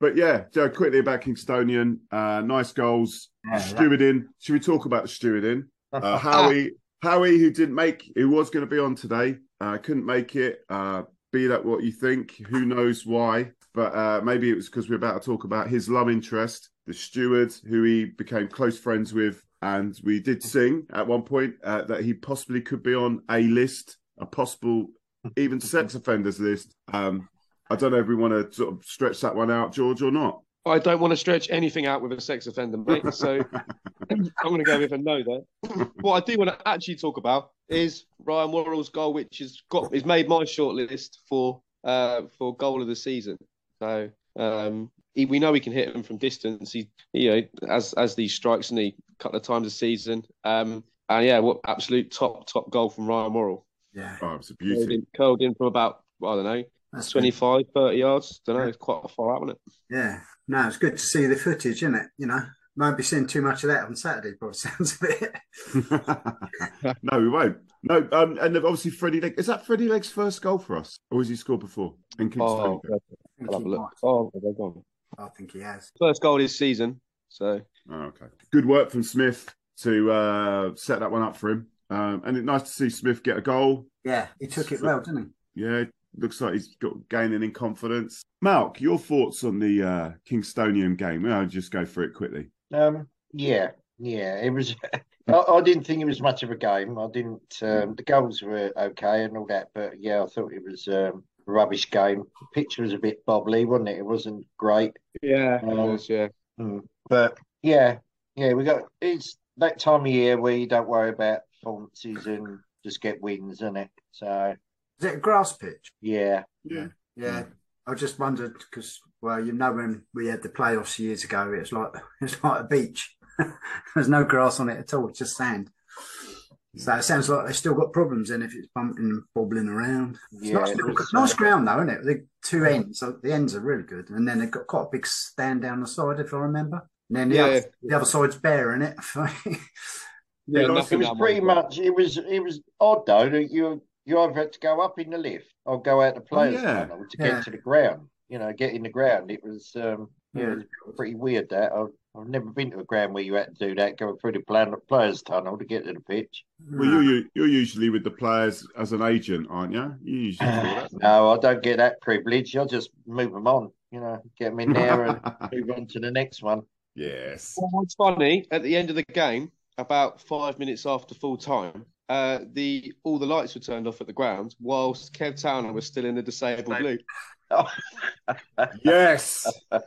But yeah, Joe, quickly about Kingstonian. Uh, nice goals. Yeah, Stewarding. Should we talk about the stewarding? [laughs] Uh, Howie, Howie, who didn't make, who was going to be on today, uh, couldn't make it. Uh, be that what you think, who knows why? But uh, maybe it was because we're about to talk about his love interest, the steward, who he became close friends with, and we did sing at one point uh, that he possibly could be on a list, a possible [laughs] even sex offenders list. Um, I don't know if we want to sort of stretch that one out, George, or not. I don't want to stretch anything out with a sex offender, mate. So [laughs] I'm going to go with a no there. what I do want to actually talk about is Ryan Worrell's goal, which has got is made my shortlist for uh for goal of the season. So um, he, we know he can hit them from distance. He, you know, as as these strikes and he a couple of times a season. Um, and yeah, what absolute top top goal from Ryan Worrell. Yeah. Oh, was a Curled beauty. in, curled in from about I don't know That's good. 25, 30 yards. Don't know. It's quite a far out, isn't it? Yeah. No, it's good to see the footage, isn't it? You know, won't be seeing too much of that on Saturday, by the sounds of it. [laughs] no, we won't. No, um, and obviously Freddie Leg. Is that Freddie Leg's first goal for us, or has he scored before in Kingston? Oh, I'll have a look. Oh, they're gone. I think he has. First goal this season. So Oh, okay. Good work from Smith to uh, set that one up for him. Um, and it's nice to see Smith get a goal. Yeah, he took it well, didn't he? Yeah, looks like he's got gaining in confidence. Malk, your thoughts on the uh, Kingstonian game? I'll just go through it quickly. Um, yeah, yeah. It was. [laughs] I, I didn't think it was much of a game. I didn't. Um, the goals were okay and all that, but yeah, I thought it was um, a rubbish game. The pitch was a bit bobbly, wasn't it? It wasn't great. yeah, it Um, was, yeah. Mm. But yeah, yeah, we got. It's that time of year where you don't worry about performances and just get wins, isn't it? So? Is it a grass pitch? yeah, Yeah. Yeah. I just wondered because, well, you know, when we had the playoffs years ago, it's like [laughs] it's like a beach. [laughs] There's no grass on it at all; it's just sand. So it sounds like they've still got problems then if it's bumping and bobbling around. It's Yeah, nice, it was, nice uh, ground though, isn't it? The two ends, so the ends are really good, and then they've got quite a big stand down the side, if I remember. And then the, Yeah. other, the other side's bare in it. [laughs] Yeah, it was pretty much. much. It was. It was odd though that you you either had to go up in the lift or go out the players' yeah. tunnel to Yeah. get to the ground. You know, get in the ground. It was. um yeah, Yeah. it was pretty weird. That I've, I've never been to a ground where you had to do that, going through the players' tunnel to get to the pitch. Well, you're, you- you're usually with the players as an agent, aren't you? You usually do that. [sighs] No, I don't get that privilege. I just move them on. You know, get them in there and [laughs] move on to the next one. Yes. Well, what's funny at the end of the game, about five minutes after full time, uh, the all the lights were turned off at the ground, whilst Kev Towner was still in the disabled loop. Yes. [laughs]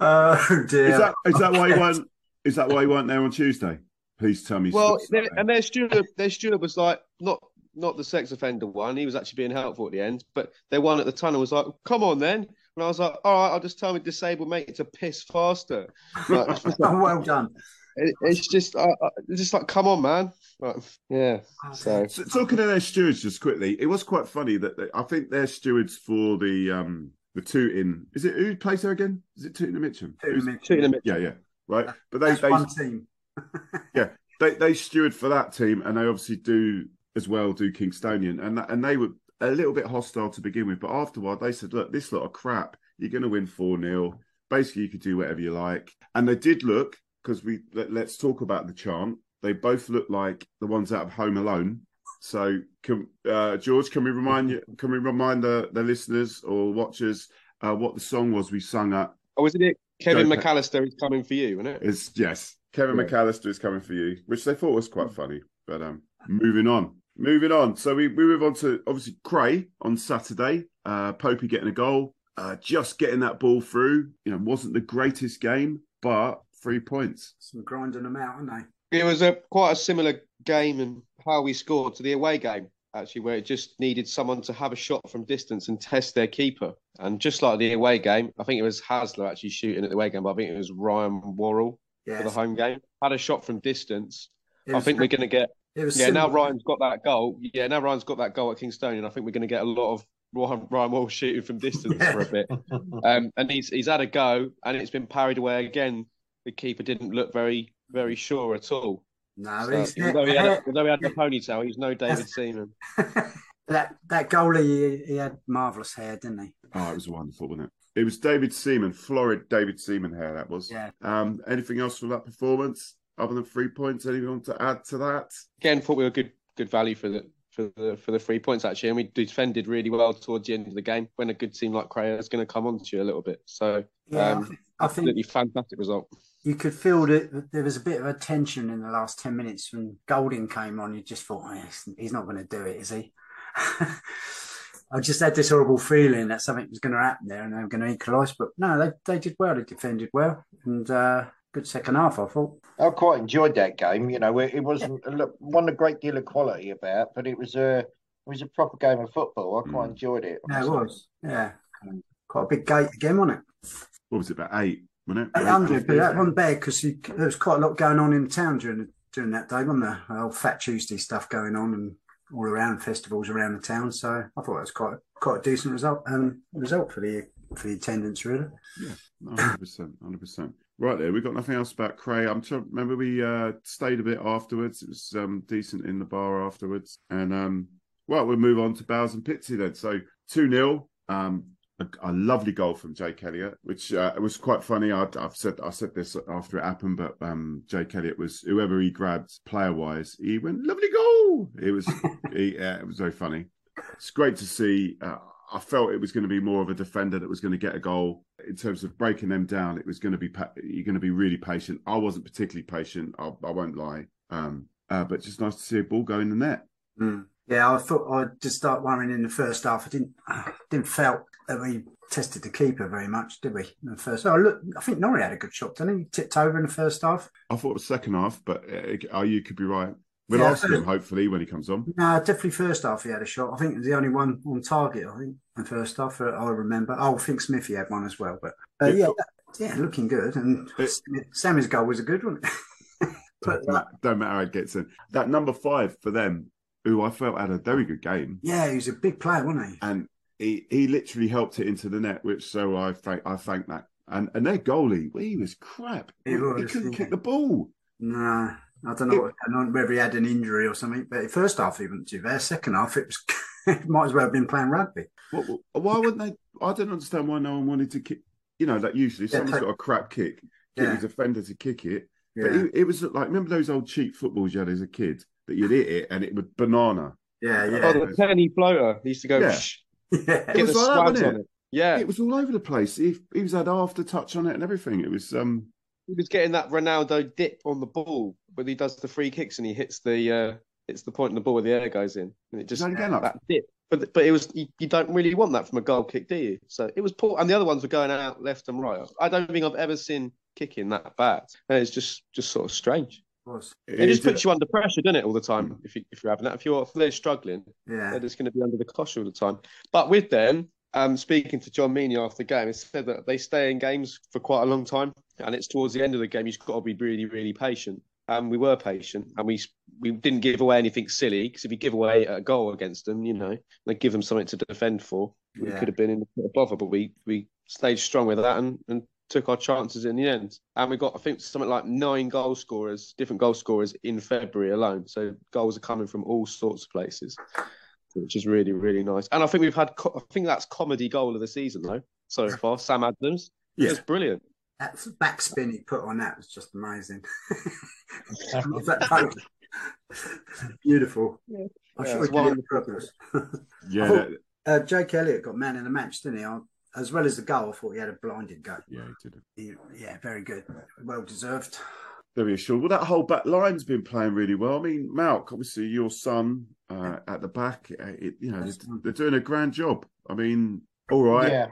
Oh dear. Is that is that why you weren't is that why you weren't there on Tuesday? Please tell me. Well, stop and their steward, their steward was like, not not the sex offender one. He was actually being helpful at the end, but their one at the tunnel was like, "Come on, then." And I was like, "All right, I'll just tell my disabled mate to piss faster." Like, [laughs] Oh, well done. it- it's just, uh, uh, it's just like, come on, man. Like, yeah. So So, talking to their stewards just quickly, it was quite funny that they, I think their stewards for the um the Tooting is it who plays there again? Is it Tooting and Mitcham? Tooting Who's- and Mitcham. Tooting and Mitcham. Yeah, yeah, right. But they That's they one team. [laughs] yeah they they steward for that team, and they obviously do as well do Kingstonian, and that- and they were a little bit hostile to begin with, but afterward they said, look, this lot of crap. You're going to win four 0 Basically, you could do whatever you like, and they did look because we let, let's talk about the chant. They both look like the ones out of Home Alone. So, can, uh, George, can we remind you? Can we remind the, the listeners or watchers uh, what the song was we sung at? Oh, wasn't it Kevin Joker. McAllister is coming for you, isn't it? It's yes, Kevin Yeah. McAllister is coming for you, which they thought was quite funny. But um, moving on, moving on. So we, we move on to obviously Cray on Saturday. Uh, Popey getting a goal, uh, just getting that ball through. You know, wasn't the greatest game, but three points. Some grinding them out, aren't they? It was a quite a similar game and how we scored to the away game, actually, where it just needed someone to have a shot from distance and test their keeper. And just like the away game, I think it was Hasler actually shooting at the away game, but I think it was Ryan Worrell Yeah. for the home game. Had a shot from distance. I think we're going to get. Yeah, now. Ryan's got that goal. Yeah, now Ryan's got that goal at Kingstone, and I think we're going to get a lot of Ryan, Ryan Wall shooting from distance for a bit. [laughs] Um, and he's he's had a go, and it's been parried away again. The keeper didn't look very very sure at all. No, So, he's, although, he had a, although he had a ponytail, he's no David Seaman. [laughs] that that goalie, he, he had marvellous hair, didn't he? Oh, it was wonderful, wasn't it? It was David Seaman, florid David Seaman hair. That was. Yeah. Um, anything else from that performance other than three points? Anyone to add to that? Again, thought we were good good value for the for the for the three points actually, and we defended really well towards the end of the game when a good team like Cray is going to come onto you a little bit. So, Yeah, I um, think- I think- absolutely fantastic result. You could feel that there was a bit of a tension in the last 10 minutes when Golding came on. You just thought, oh, he's- he's not going to do it, is he? [laughs] I just had this horrible feeling that something was going to happen there and they were going to equalise. But no, they, they did well. They defended well. And uh, good second half, I thought. I quite enjoyed that game. You know, it, it wasn't a one a great deal of quality about, but it was a it was a proper game of football. I quite enjoyed it. Yeah, it was. Yeah. Quite a big gate again, wasn't it? What was it about eight? Wasn't it? 800, but that wasn't bad because there was quite a lot going on in the town during during that day, wasn't there? The old Fat Tuesday stuff going on and all around festivals around the town. So I thought it was quite quite a decent result um, result for the for the attendance, really. Yeah, hundred percent, hundred percent. Right there, we've got nothing else about Cray. I'm trying. Remember, we uh, stayed a bit afterwards. It was um, decent in the bar afterwards, and um, well, we'll move on to Bowers and Pitsea then. So two 0 um, a, a lovely goal from Jake Elliott, which uh, was quite funny. I, I've said I said this after it happened, but um, Jake Elliott was whoever he grabbed player wise, he went lovely goal. It was he, [laughs] yeah, it was very funny. It's great to see. Uh, I felt it was going to be more of a defender that was going to get a goal in terms of breaking them down. It was going to be pa- you're going to be really patient. I wasn't particularly patient. I, I won't lie. Um, uh, but just nice to see a ball go in the net. Mm. Yeah, I thought I'd just start worrying in the first half. I didn't [sighs] didn't felt that we tested the keeper very much, did we? In the first, oh look, I think Knory had a good shot, didn't he? Tipped over in the first half. I thought it was second half, but uh, you could be right. We'll Yeah, ask him hopefully when he comes on. No, definitely first half he had a shot. I think it was the only one on target. I think the first half uh, I remember. Oh, I think Smithy had one as well. But uh, Yeah. yeah, that- yeah, looking good. And Sammy's goal was a good one. [laughs] put don't, ma- don't matter how it gets in. That number five for them, who I felt had a very good game, Yeah, he was a big player, wasn't he? and he, he literally helped it into the net, which so I thank I thank that. And and their goalie, well, he was crap. He He, couldn't yeah. kick the ball. No, I don't know what, I don't know whether he had an injury or something. But first half he wasn't too bad. Second half it was [laughs] might as well have been playing rugby. What, what- why wouldn't they? I don't understand why no one wanted to kick. You know, that usually Yeah, someone's take- got a crap kick, get Yeah. the defender to kick it. Yeah. But it, it was like remember those old cheap footballs you had as a kid that you'd hit it and it would banana. Yeah, Oh, the penny floater he used to go. Yeah. "Psh," yeah. It was like that, wasn't on it? it. Yeah, It was all over the place. He, he was had after touch on it and everything. It was um he was getting that Ronaldo dip on the ball when he does the free kicks and he hits the uh, hits the point in the ball where the air goes in, and it just Is that again up? that dip. But but it was you, you don't really want that from a goal kick, do you? So it was poor, and the other ones were going out left and right. I don't think I've ever seen kicking that bad, and it's just just sort of strange. Was. It just puts you under pressure, doesn't it, all the time? If you if you're having that, if you're if they're struggling, Yeah. they're just going to be under the cosh all the time. But with them, um, speaking to John Meany after the game, he said that they stay in games for quite a long time, and it's towards the end of the game you've got to be really, really patient. And we were patient, and we we didn't give away anything silly because if you give away a goal against them, you know, they give them something to defend for. We could have been in a bother, but we we stayed strong with that and, and took our chances in the end. And we got I think something like nine goal scorers, different goal scorers in February alone. So goals are coming from all sorts of places which is really really nice. And I think we've had co- I think that's comedy goal of the season though so far. Sam Adams, Yeah. it's brilliant. That backspin he put on that was just amazing. Was that boat? Beautiful. I'm Yeah, sure it's he one did it on purpose. yeah thought, uh, Jake Elliott got man in the match, didn't he? I, as well as the goal, I thought he had a blinded go. yeah he did. He- yeah, very good. Well deserved. Very assured. Well, that whole back line's been playing really well. I mean, Malk, obviously your son uh, at the back, uh, it, you know, they're, they're doing a grand job. I mean, all right, Yeah.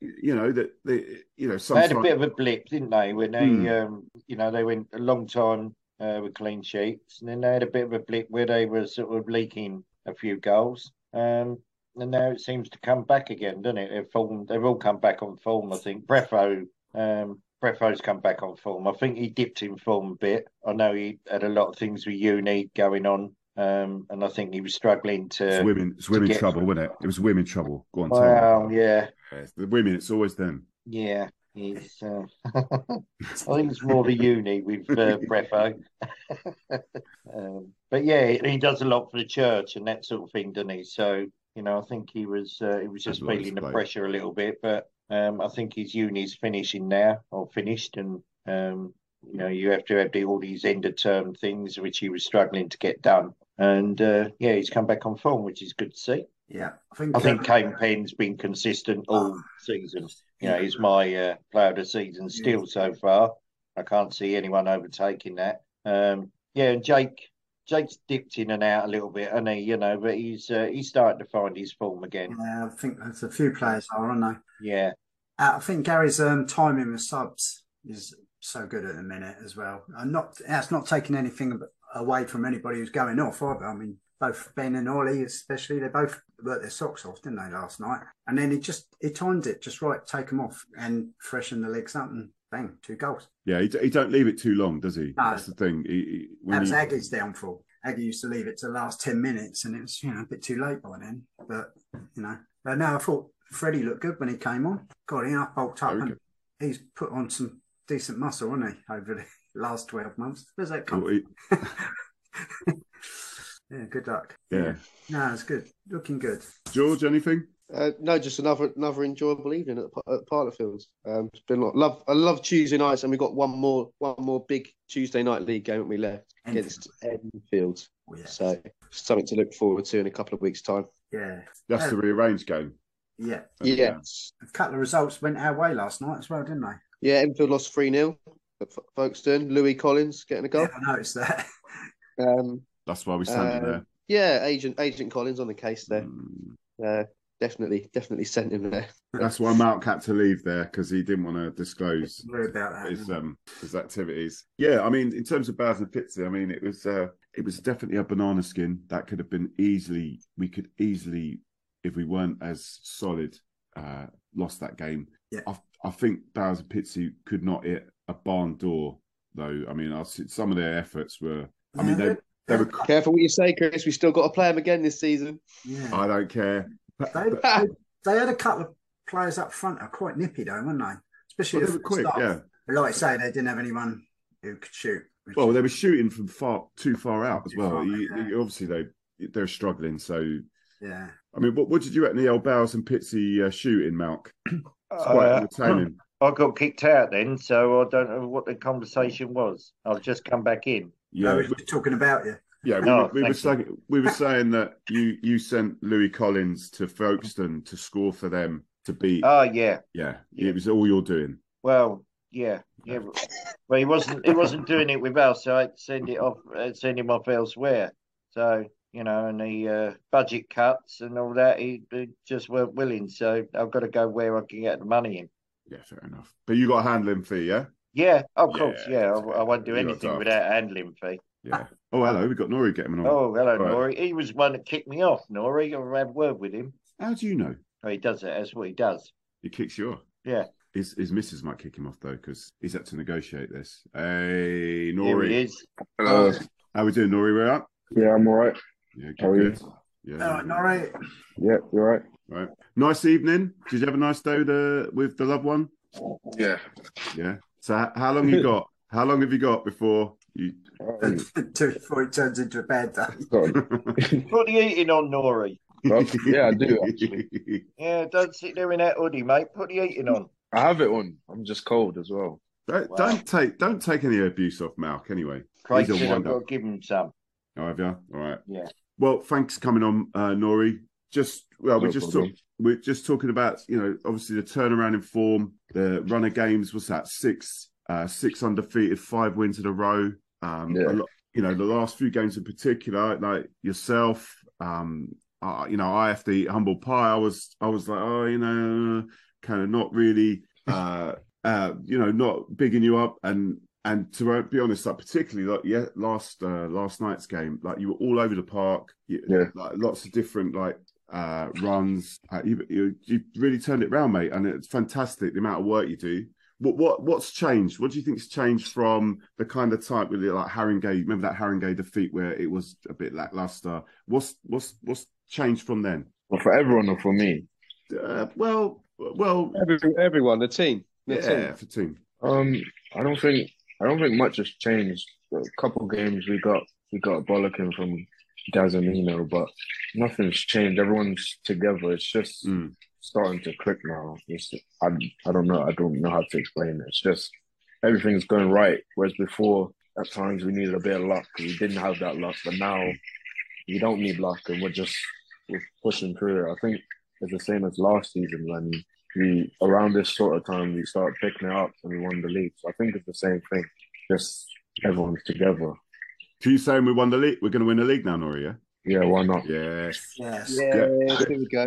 you know that they, you know, They had a bit of a blip, didn't they? When they, Hmm. um, you know, they went a long time uh, with clean sheets, and then they had a bit of a blip where they were sort of leaking a few goals. Um, and now it seems to come back again, doesn't it? They've form, they've all come back on form. I think Brefo, um, Brefo's come back on form. I think he dipped in form a bit. I know he had a lot of things with uni going on, um, and I think he was struggling to. it's women, it's women trouble, wasn't it? It was women trouble. Go on, tell me. Well, yeah, Yeah, it's the women, it's always them. Yeah, he's. Uh, [laughs] I think it's more the uni with uh, [laughs] Brefo. [laughs] um, but yeah, he does a lot for the church and that sort of thing, doesn't he? So you know, I think he was. Uh, he was just Has feeling the play. pressure a little bit, but um, I think his uni's finishing now or finished, and um, you know, you have to have all these end of term things which he was struggling to get done. And uh, yeah, he's come back on form, which is good to see. Yeah, I think. I think uh, Kane Penn's been consistent all season. You know, he's my uh, player of the season still so far. I can't see anyone overtaking that. Um, yeah, and Jake, Jake's dipped in and out a little bit, and he, you know, but he's uh, he's starting to find his form again. Yeah, I think there's a few players are, aren't they? Yeah, Uh, I think Gary's um, timing with subs is so good at the minute as well. And not that's not taking anything away from anybody who's going off either. I mean, both Ben and Ollie, especially, they both worked their socks off, didn't they, last night? And then he just he timed it just right, take them off and freshen the legs up, and bang, two goals. Yeah, he, he don't leave it too long, does he? No. That's the thing. He, he, That was he- Aggie's downfall. Aggie used to leave it to the last ten minutes, and it was you know a bit too late by then. But you know, but no, I thought Freddie looked good when he came on. God, he up bulked up, and he's put on some decent muscle, hasn't he, over the [laughs] last twelve months? Where's that come? Oh, [laughs] Yeah, good luck. yeah. No, it's good. Looking good. George, anything? Uh, no, just another another enjoyable evening at, at Pilot Fields. Um, it's been a lot. Love I love Tuesday nights, and we got one more one more big Tuesday night league game that we left against Enfield. Oh, yeah. So something to look forward to in a couple of weeks' time. Yeah. That's the rearranged game. Yeah. Yeah, A couple of results went our way last night as well, didn't they? yeah. Enfield lost three 0 at F- Folkestone. Louis Collins getting a goal. Yeah, I noticed that. Um, That's why we sent him uh, there. Yeah, agent agent Collins on the case there. Mm. Uh, definitely definitely sent him there. That's why Mark had to leave there because he didn't want to disclose about that. his um his activities. Yeah, I mean, in terms of Baz and Pizza, I mean, it was uh it was definitely a banana skin that could have been easily we could easily if we weren't as solid uh lost that game. Yeah. I I think Bowers and Pitsea could not hit a barn door though. I mean, I see some of their efforts were. I mean, they they were. Careful what you say, Chris. We still got to play them again this season. Yeah. I don't care. They, [laughs] they, they had a couple of players up front that are quite nippy though, weren't they? Especially Well, at they the were quick, start. yeah. But like I say, they didn't have anyone who could shoot. Well, they were shooting from far too far out as well. far, You- yeah. you- obviously, they they're struggling. So, yeah. I mean, what, what did you reckon the old Bowers and Pitsea uh, shooting, Malk? It's quite Uh, entertaining. [clears throat] I got kicked out then, so I don't know what the conversation was. I've just come back in. Yeah, I was just talking about you. Yeah, we, No, were, we were you. saying we were saying that you you sent Louis Collins to Folkestone to score for them to beat. Oh yeah. yeah, it was all you're doing. Well, yeah, yeah. Well, [laughs] he wasn't. He wasn't doing it with us, so I'd send it off. I'd send him off elsewhere. So you know, and the uh, budget cuts and all that, he, he just weren't willing. So I've got to go where I can get the money in. Yeah, fair enough. But you got a handling fee, yeah? Yeah, of course. Yeah, Yeah, I, I won't do anything without a handling fee. Yeah. Ah. Oh, hello, we got Knory getting on. Oh, hello, All right. Knory. He was one that kicked me off. Knory, I'll have a word with him. How do you know? Oh, he does it. That's what he does. He kicks you off. Yeah. His his missus might kick him off though because he's had to negotiate this. Hey, Here Knory. he is. Hello. How we doing, Knory? We're up. Yeah, I'm all right. Yeah, good. How are you? good. Yeah. All right, Knory. Yeah, you all right? Right. Nice evening. Did you have a nice day with the, with the loved one? Yeah. Yeah. So how long you [laughs] got? How long have you got before you? [laughs] Before it turns into a bad day. God. Put the eating on, Knory. Yeah, I do actually. Yeah, don't sit there in that hoodie, mate. Put the eating on. I have it on. I'm just cold as well. Don't, Wow. don't take don't take any abuse off Malk anyway. Craig He's a said I've got to give him some. Oh, have you? All right. Yeah. Well, thanks for coming on, uh, Knory. Just well, we No just talk, we're just talking about you know obviously the turnaround in form, the runner games. Was that six uh, six undefeated, five wins in a row? Um, Yeah. a lot, you know the last few games in particular, like yourself. Um, uh, you know, I have to eat humble pie. I was I was like, oh, you know, kind of not really, [laughs] uh, uh, you know, not bigging you up and. And to be honest, like particularly like yeah, last uh, last night's game, like you were all over the park. You, Yeah. like lots of different like uh runs. Uh, you, you you really turned it around, mate, and it's fantastic the amount of work you do. What what what's changed? What do you think's changed from the kind of type with like Haringey? Remember that Haringey defeat where it was a bit lackluster. What's what's what's changed from then? Well, for everyone or for me? Uh, well, well, Every, everyone, the team. The yeah, team. for team. Um, I don't think I don't think much has changed. A couple games we got we got a bollocking from Gazamino, but nothing's changed. Everyone's together. It's just Mm. Starting to click now. It's, I I don't know. I don't know how to explain it. It's just everything's going right. Whereas before, at times we needed a bit of luck. We didn't have that luck, but now we don't need luck, and we're just we're pushing through. I think it's the same as last season when we around this sort of time we started picking it up and we won the league. So I think it's the same thing. Just everyone's together. So you saying we won the league? We're going to win the league now, Knory? Yeah. Yeah, why not? Yes. Yes. Yeah, there we go.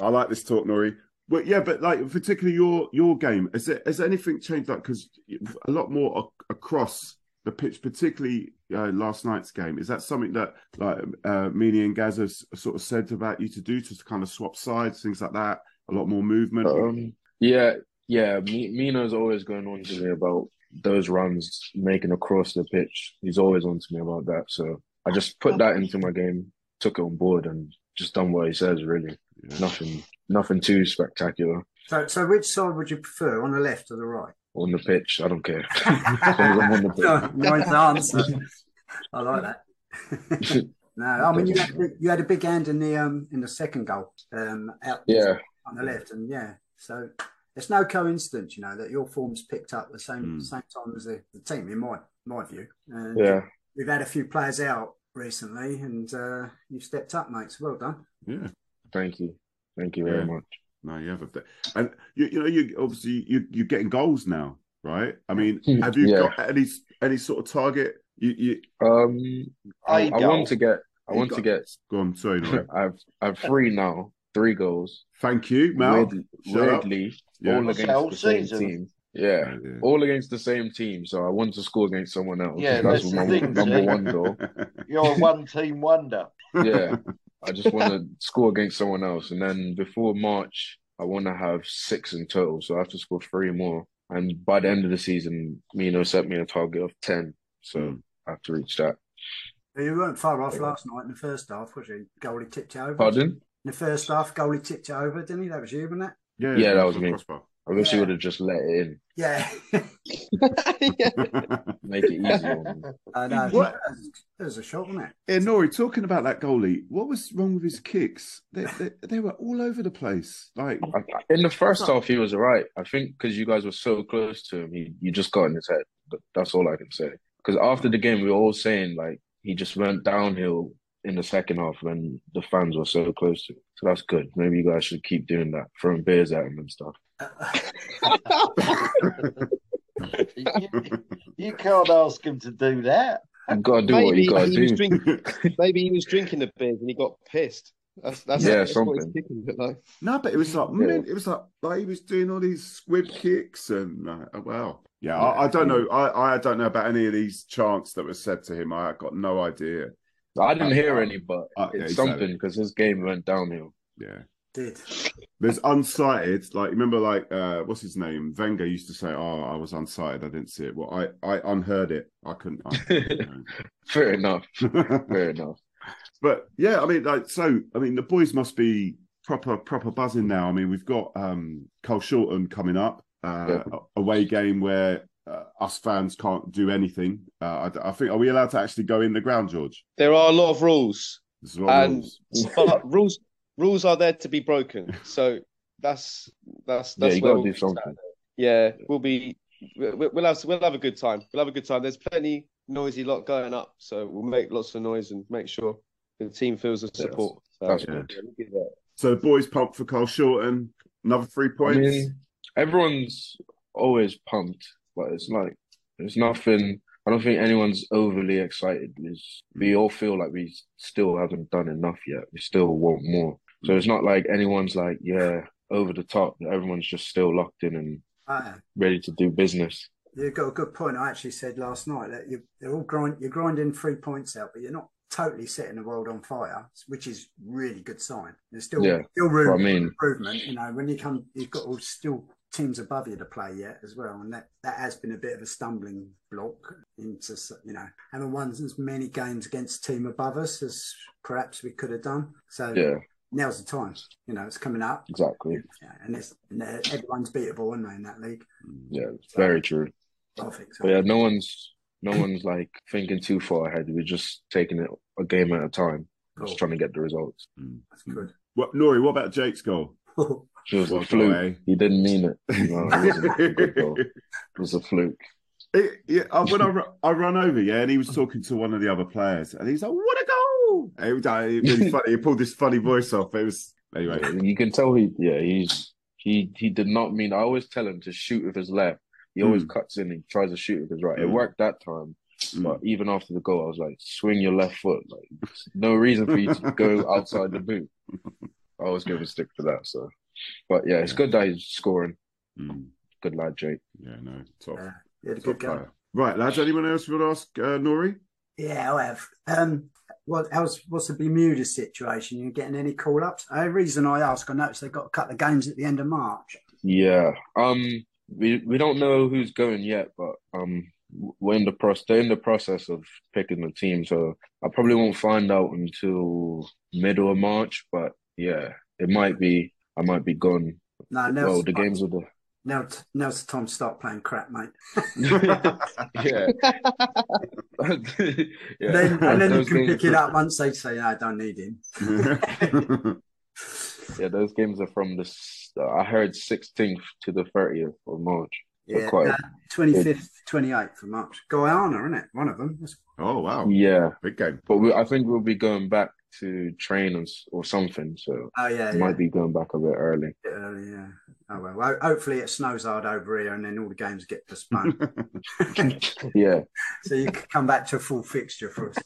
I like this talk, Knory. Well, yeah, but like particularly your your game, has it has anything changed? Like because a lot more ac- across the pitch, particularly uh, last night's game. Is that something that like uh, Meany and Gaz has sort of said about you to do to kind of swap sides, things like that? A lot more movement. Um, yeah, yeah. Mi- Mino's always going on to me about those runs making across the pitch. He's always on to me about that. So I just put that into my game, took it on board, and just done what he says. Really, nothing, nothing too spectacular So, so which side would you prefer, on the left or the right? on the pitch. I don't care. [laughs] as as on the pitch. [laughs] No, nice answer. I like that. [laughs] no, I mean you had, you had a big hand in the um in the second goal um out Yeah. on the left, and yeah, so it's no coincidence, you know, that your form's picked up the same Mm. same time as the, the team, in my my view. And Yeah. We've had a few players out recently, and uh, you've stepped up, mate. So well done. Yeah. Thank you. Thank you very Yeah. much. No, you have a bit, and you, you know, you obviously you you're getting goals now, right? I mean, [laughs] have you Yeah. got any any sort of target? You you Um, I, I want to get. I You want got- to get. go on. Sorry, Knory. I've I've three now. Three goals. Thank you, Mal. Weird- weirdly, Yeah. all against whole the same team. Yeah, Yeah. all against the same team. So I want to score against someone else. Yeah, that's that's my the thing, number one goal. [laughs] You're a one team wonder. Yeah, [laughs] I just want to score against someone else, and then before March, I want to have six in total. So I have to score three more. And by the end of the season, Mino set me a target of ten, so Mm. I have to reach that. You weren't far off last night in the first half, was you? Goalie tipped you over. Pardon? In the first half, goalie tipped you over, didn't he? That was you, wasn't it? Yeah, Yeah, that was me. crossbar. I wish Yeah. he would have just let it in, Yeah. [laughs] [laughs] make it easy on me. [laughs] I know. What? It was a shot, wasn't it? Yeah, Knory, talking about that goalie, what was wrong with his kicks? They, they, they were all over the place. Like, I- I- In the first half, he was alright. I think because you guys were so close to him, he you just got in his head. But That's all I can say. Because after the game, we were all saying like he just went downhill in the second half when the fans were so close to him. So that's good. Maybe you guys should keep doing that, throwing beers at him and stuff. You, you can't ask him to do that. You gotta do what you gotta he was do. drinking. Maybe he was drinking the beers and he got pissed. That's that's, Yeah, that's what his something. kicking like. no, but it was like, Yeah. man, it was like, like he was doing all these squib kicks and, uh, wow. Yeah, I, I don't know. I, I don't know about any of these chants that were said to him. I got no idea. I didn't hear any, but Uh, yeah, it's exactly. something because his game went downhill. Yeah. Did. There's unsighted, like remember, like uh, what's his name? Wenger used to say, "Oh, I was unsighted, I didn't see it." Well, I I unheard it. I couldn't. I [laughs] Fair enough. Fair [laughs] enough. but yeah, I mean, like, so I mean, the boys must be proper proper buzzing now. I mean, we've got um Carshalton coming up, uh, Yeah. away game where uh, us fans can't do anything. Uh, I, I think, are we allowed to actually go in the ground, George? There are a lot of rules, This is what I and was- but rules rules are there to be broken. So that's that's Yeah, that's you where gotta we'll do something. Yeah, we'll be we- we'll have we'll have a good time. We'll have a good time. There's plenty noisy lot going up, so we'll make lots of noise and make sure the team feels the Yes, support. So, that's yeah, good. we'll so the boys pumped for Carshalton. Another three I points. mean, everyone's always pumped, but it's like there's nothing. I don't think anyone's overly excited. It's, we all feel like we still haven't done enough yet. We still want more. So it's not like anyone's like, yeah, over the top. Everyone's just still locked in and Uh, ready to do business. you've got a good point. I actually said last night that you, they're all grind, you're grinding three points out, but you're not totally setting the world on fire, which is really good sign. There's still Yeah, still room what I for mean. improvement. You know, when you come, you've got all still teams above you to play yet as well, and that that has been a bit of a stumbling block into you know having won as many games against a team above us as perhaps we could have done. So Yeah, now's the time. You know, it's coming up. exactly. Yeah, and it's and everyone's beatable, aren't they, in that league? Mm, yeah, very true. I think so. But yeah, no one's no one's like thinking too far ahead. We're just taking it a game at a time, Cool. just trying to get the results. That's good. What, Knory? What about Jake's goal? [laughs] It was a fluke. He didn't mean it. No, it. It was a fluke. It, yeah, uh, when I, I run over, yeah, and he was talking to one of the other players, and he's like, "What a goal!" It was uh, really [laughs] funny. He pulled this funny voice off. It was anyway. You can tell he yeah he's he he did not mean. I always tell him to shoot with his left. He always Mm. cuts in and tries to shoot with his right. It Mm. worked that time, Mm. but even after the goal, I was like, swing your left foot. Like no reason for you to go [laughs] outside the boot. I always give a stick for that. So, but yeah, it's Yeah. good that he's scoring. Mm. Good lad, Jake. Yeah, no, top, Yeah, he had a top good game. player. Right, lads. Anyone else would ask uh, Knory? Yeah, I have. Um, what how's what's the Bermuda situation? You getting any call ups? The reason I ask, I noticed they've got a couple of games at the end of March. Yeah. Um. We we don't know who's going yet, but um, we're in the process. They're in the process of picking the team, so I probably won't find out until middle of March. But yeah, it might be. I might be gone. No, Well, now's, the games are the now, now's the time to start playing crap, mate. [laughs] yeah. [laughs] yeah. then and then you can pick it up once they say, "No, I don't need him." [laughs] Yeah, those games are from the. I heard 16th to the 30th of March. Yeah, quite. twenty fifth, uh, twenty eighth of March. Guyana, isn't it? One of them. That's- oh wow, Yeah, big game. but we, I think we'll be going back to train or, or something. So Oh yeah, we yeah. might be going back a bit early. bit early, yeah. Oh well. well. Hopefully it snows hard over here, and then all the games get postponed, [laughs] Yeah, so you can come back to a full fixture for us.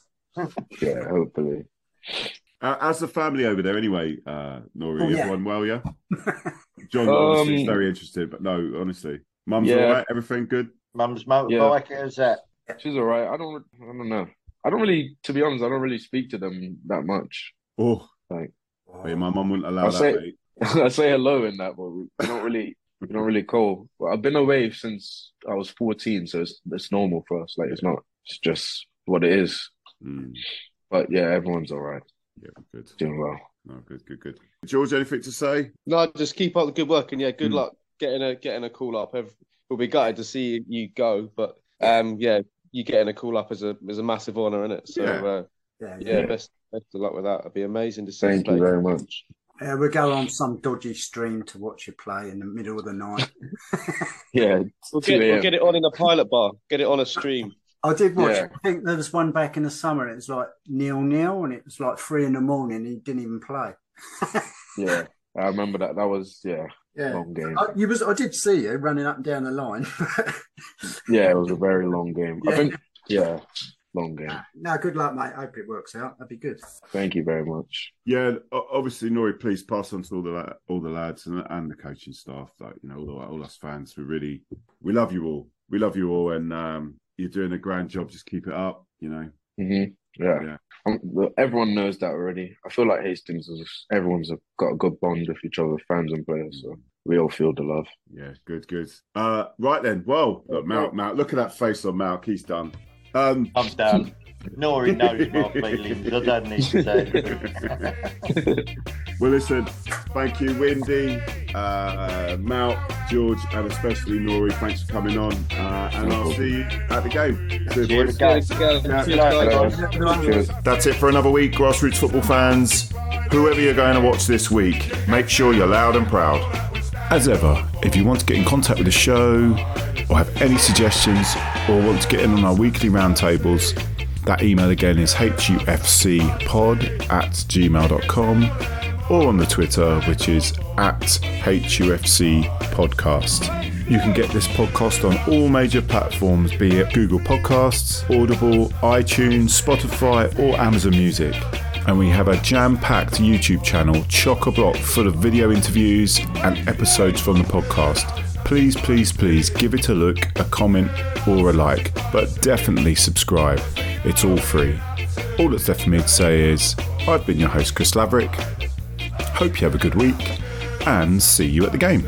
yeah, hopefully. Uh, how's the family over there anyway, uh, Knory? Oh, yeah. Everyone well, yeah? John [laughs] obviously is Um, very interested, but no, honestly. Mum's Yeah. all right? Everything good? Mum's motorbike, how's that? She's all right. I don't. I don't know. I don't really, to be honest, I don't really speak to them that much. Oh, Like, wait, my mum wouldn't allow I'll that, say- mate. [laughs] I say hello in that, but we we don't really It's not really cold. But I've been away since I was 14, so it's it's normal for us. Like it's not. It's just what it is. Mm. But yeah, everyone's all right. Yeah, good. Doing well. No, good, good, good. George, anything to say? No, just keep up the good work and yeah, good Mm. luck getting a getting a call up. Ev- We'll be gutted to see you go, but um, yeah, you getting a call up is a is a massive honour, isn't it? So Yeah. uh, Yeah, yeah, Yeah. best best of luck with that. It'd be amazing to see. Thank play. you very much. Uh, we'll go on some dodgy stream to watch you play in the middle of the night. [laughs] Yeah, We'll get, we'll get it on in a pilot bar. Get it on a stream. I did watch. Yeah. I think there was one back in the summer. It was like nil nil, and it was like three in the morning. And he didn't even play. [laughs] Yeah, I remember that. That was yeah, Yeah, long game. I, you was. I did see you running up and down the line. [laughs] Yeah, it was a very long game. I think yeah, long game. no, good luck, mate. Hope it works out. That'd be good. Thank you very much. Yeah, obviously, Knory, please pass on to all the all the lads and, and the coaching staff, like you know, all, all us fans. We really we love you all. We love you all, and um, you're doing a grand job. Just keep it up. You know. hmm Yeah. Yeah. Um, look, everyone knows that already. I feel like Hastings is everyone's a, got a good bond with each other, fans and players. So we all feel the love. Yeah, good, good. Uh, right then. Well, look, Malk, Malk, look at that face on Malk. He's done. Um, I'm done. Knory knows my feelings. I don't need to say. well, listen. Thank you, Windy, uh, Malk, George, and especially Knory. Thanks for coming on, uh, and I'll see you at the game. Cheers, See you boys. at the game. Yeah. See you later, guys. Cheers. That's it for another week, grassroots football fans. Whoever you're going to watch this week, make sure you're loud and proud. As ever, if you want to get in contact with the show, or have any suggestions, or want to get in on our weekly roundtables, that email again is hufcpod at gmail.com or on the Twitter, which is at HUFC Podcast. You can get this podcast on all major platforms, be it Google Podcasts, Audible, iTunes, Spotify, or Amazon Music. And we have a jam packed YouTube channel, chock a block, full of video interviews and episodes from the podcast. Please, please, please give it a look, a comment, or a like, but definitely subscribe. It's all free. All that's left for me to say is I've been your host, Chris Laverick. Hope you have a good week and see you at the game.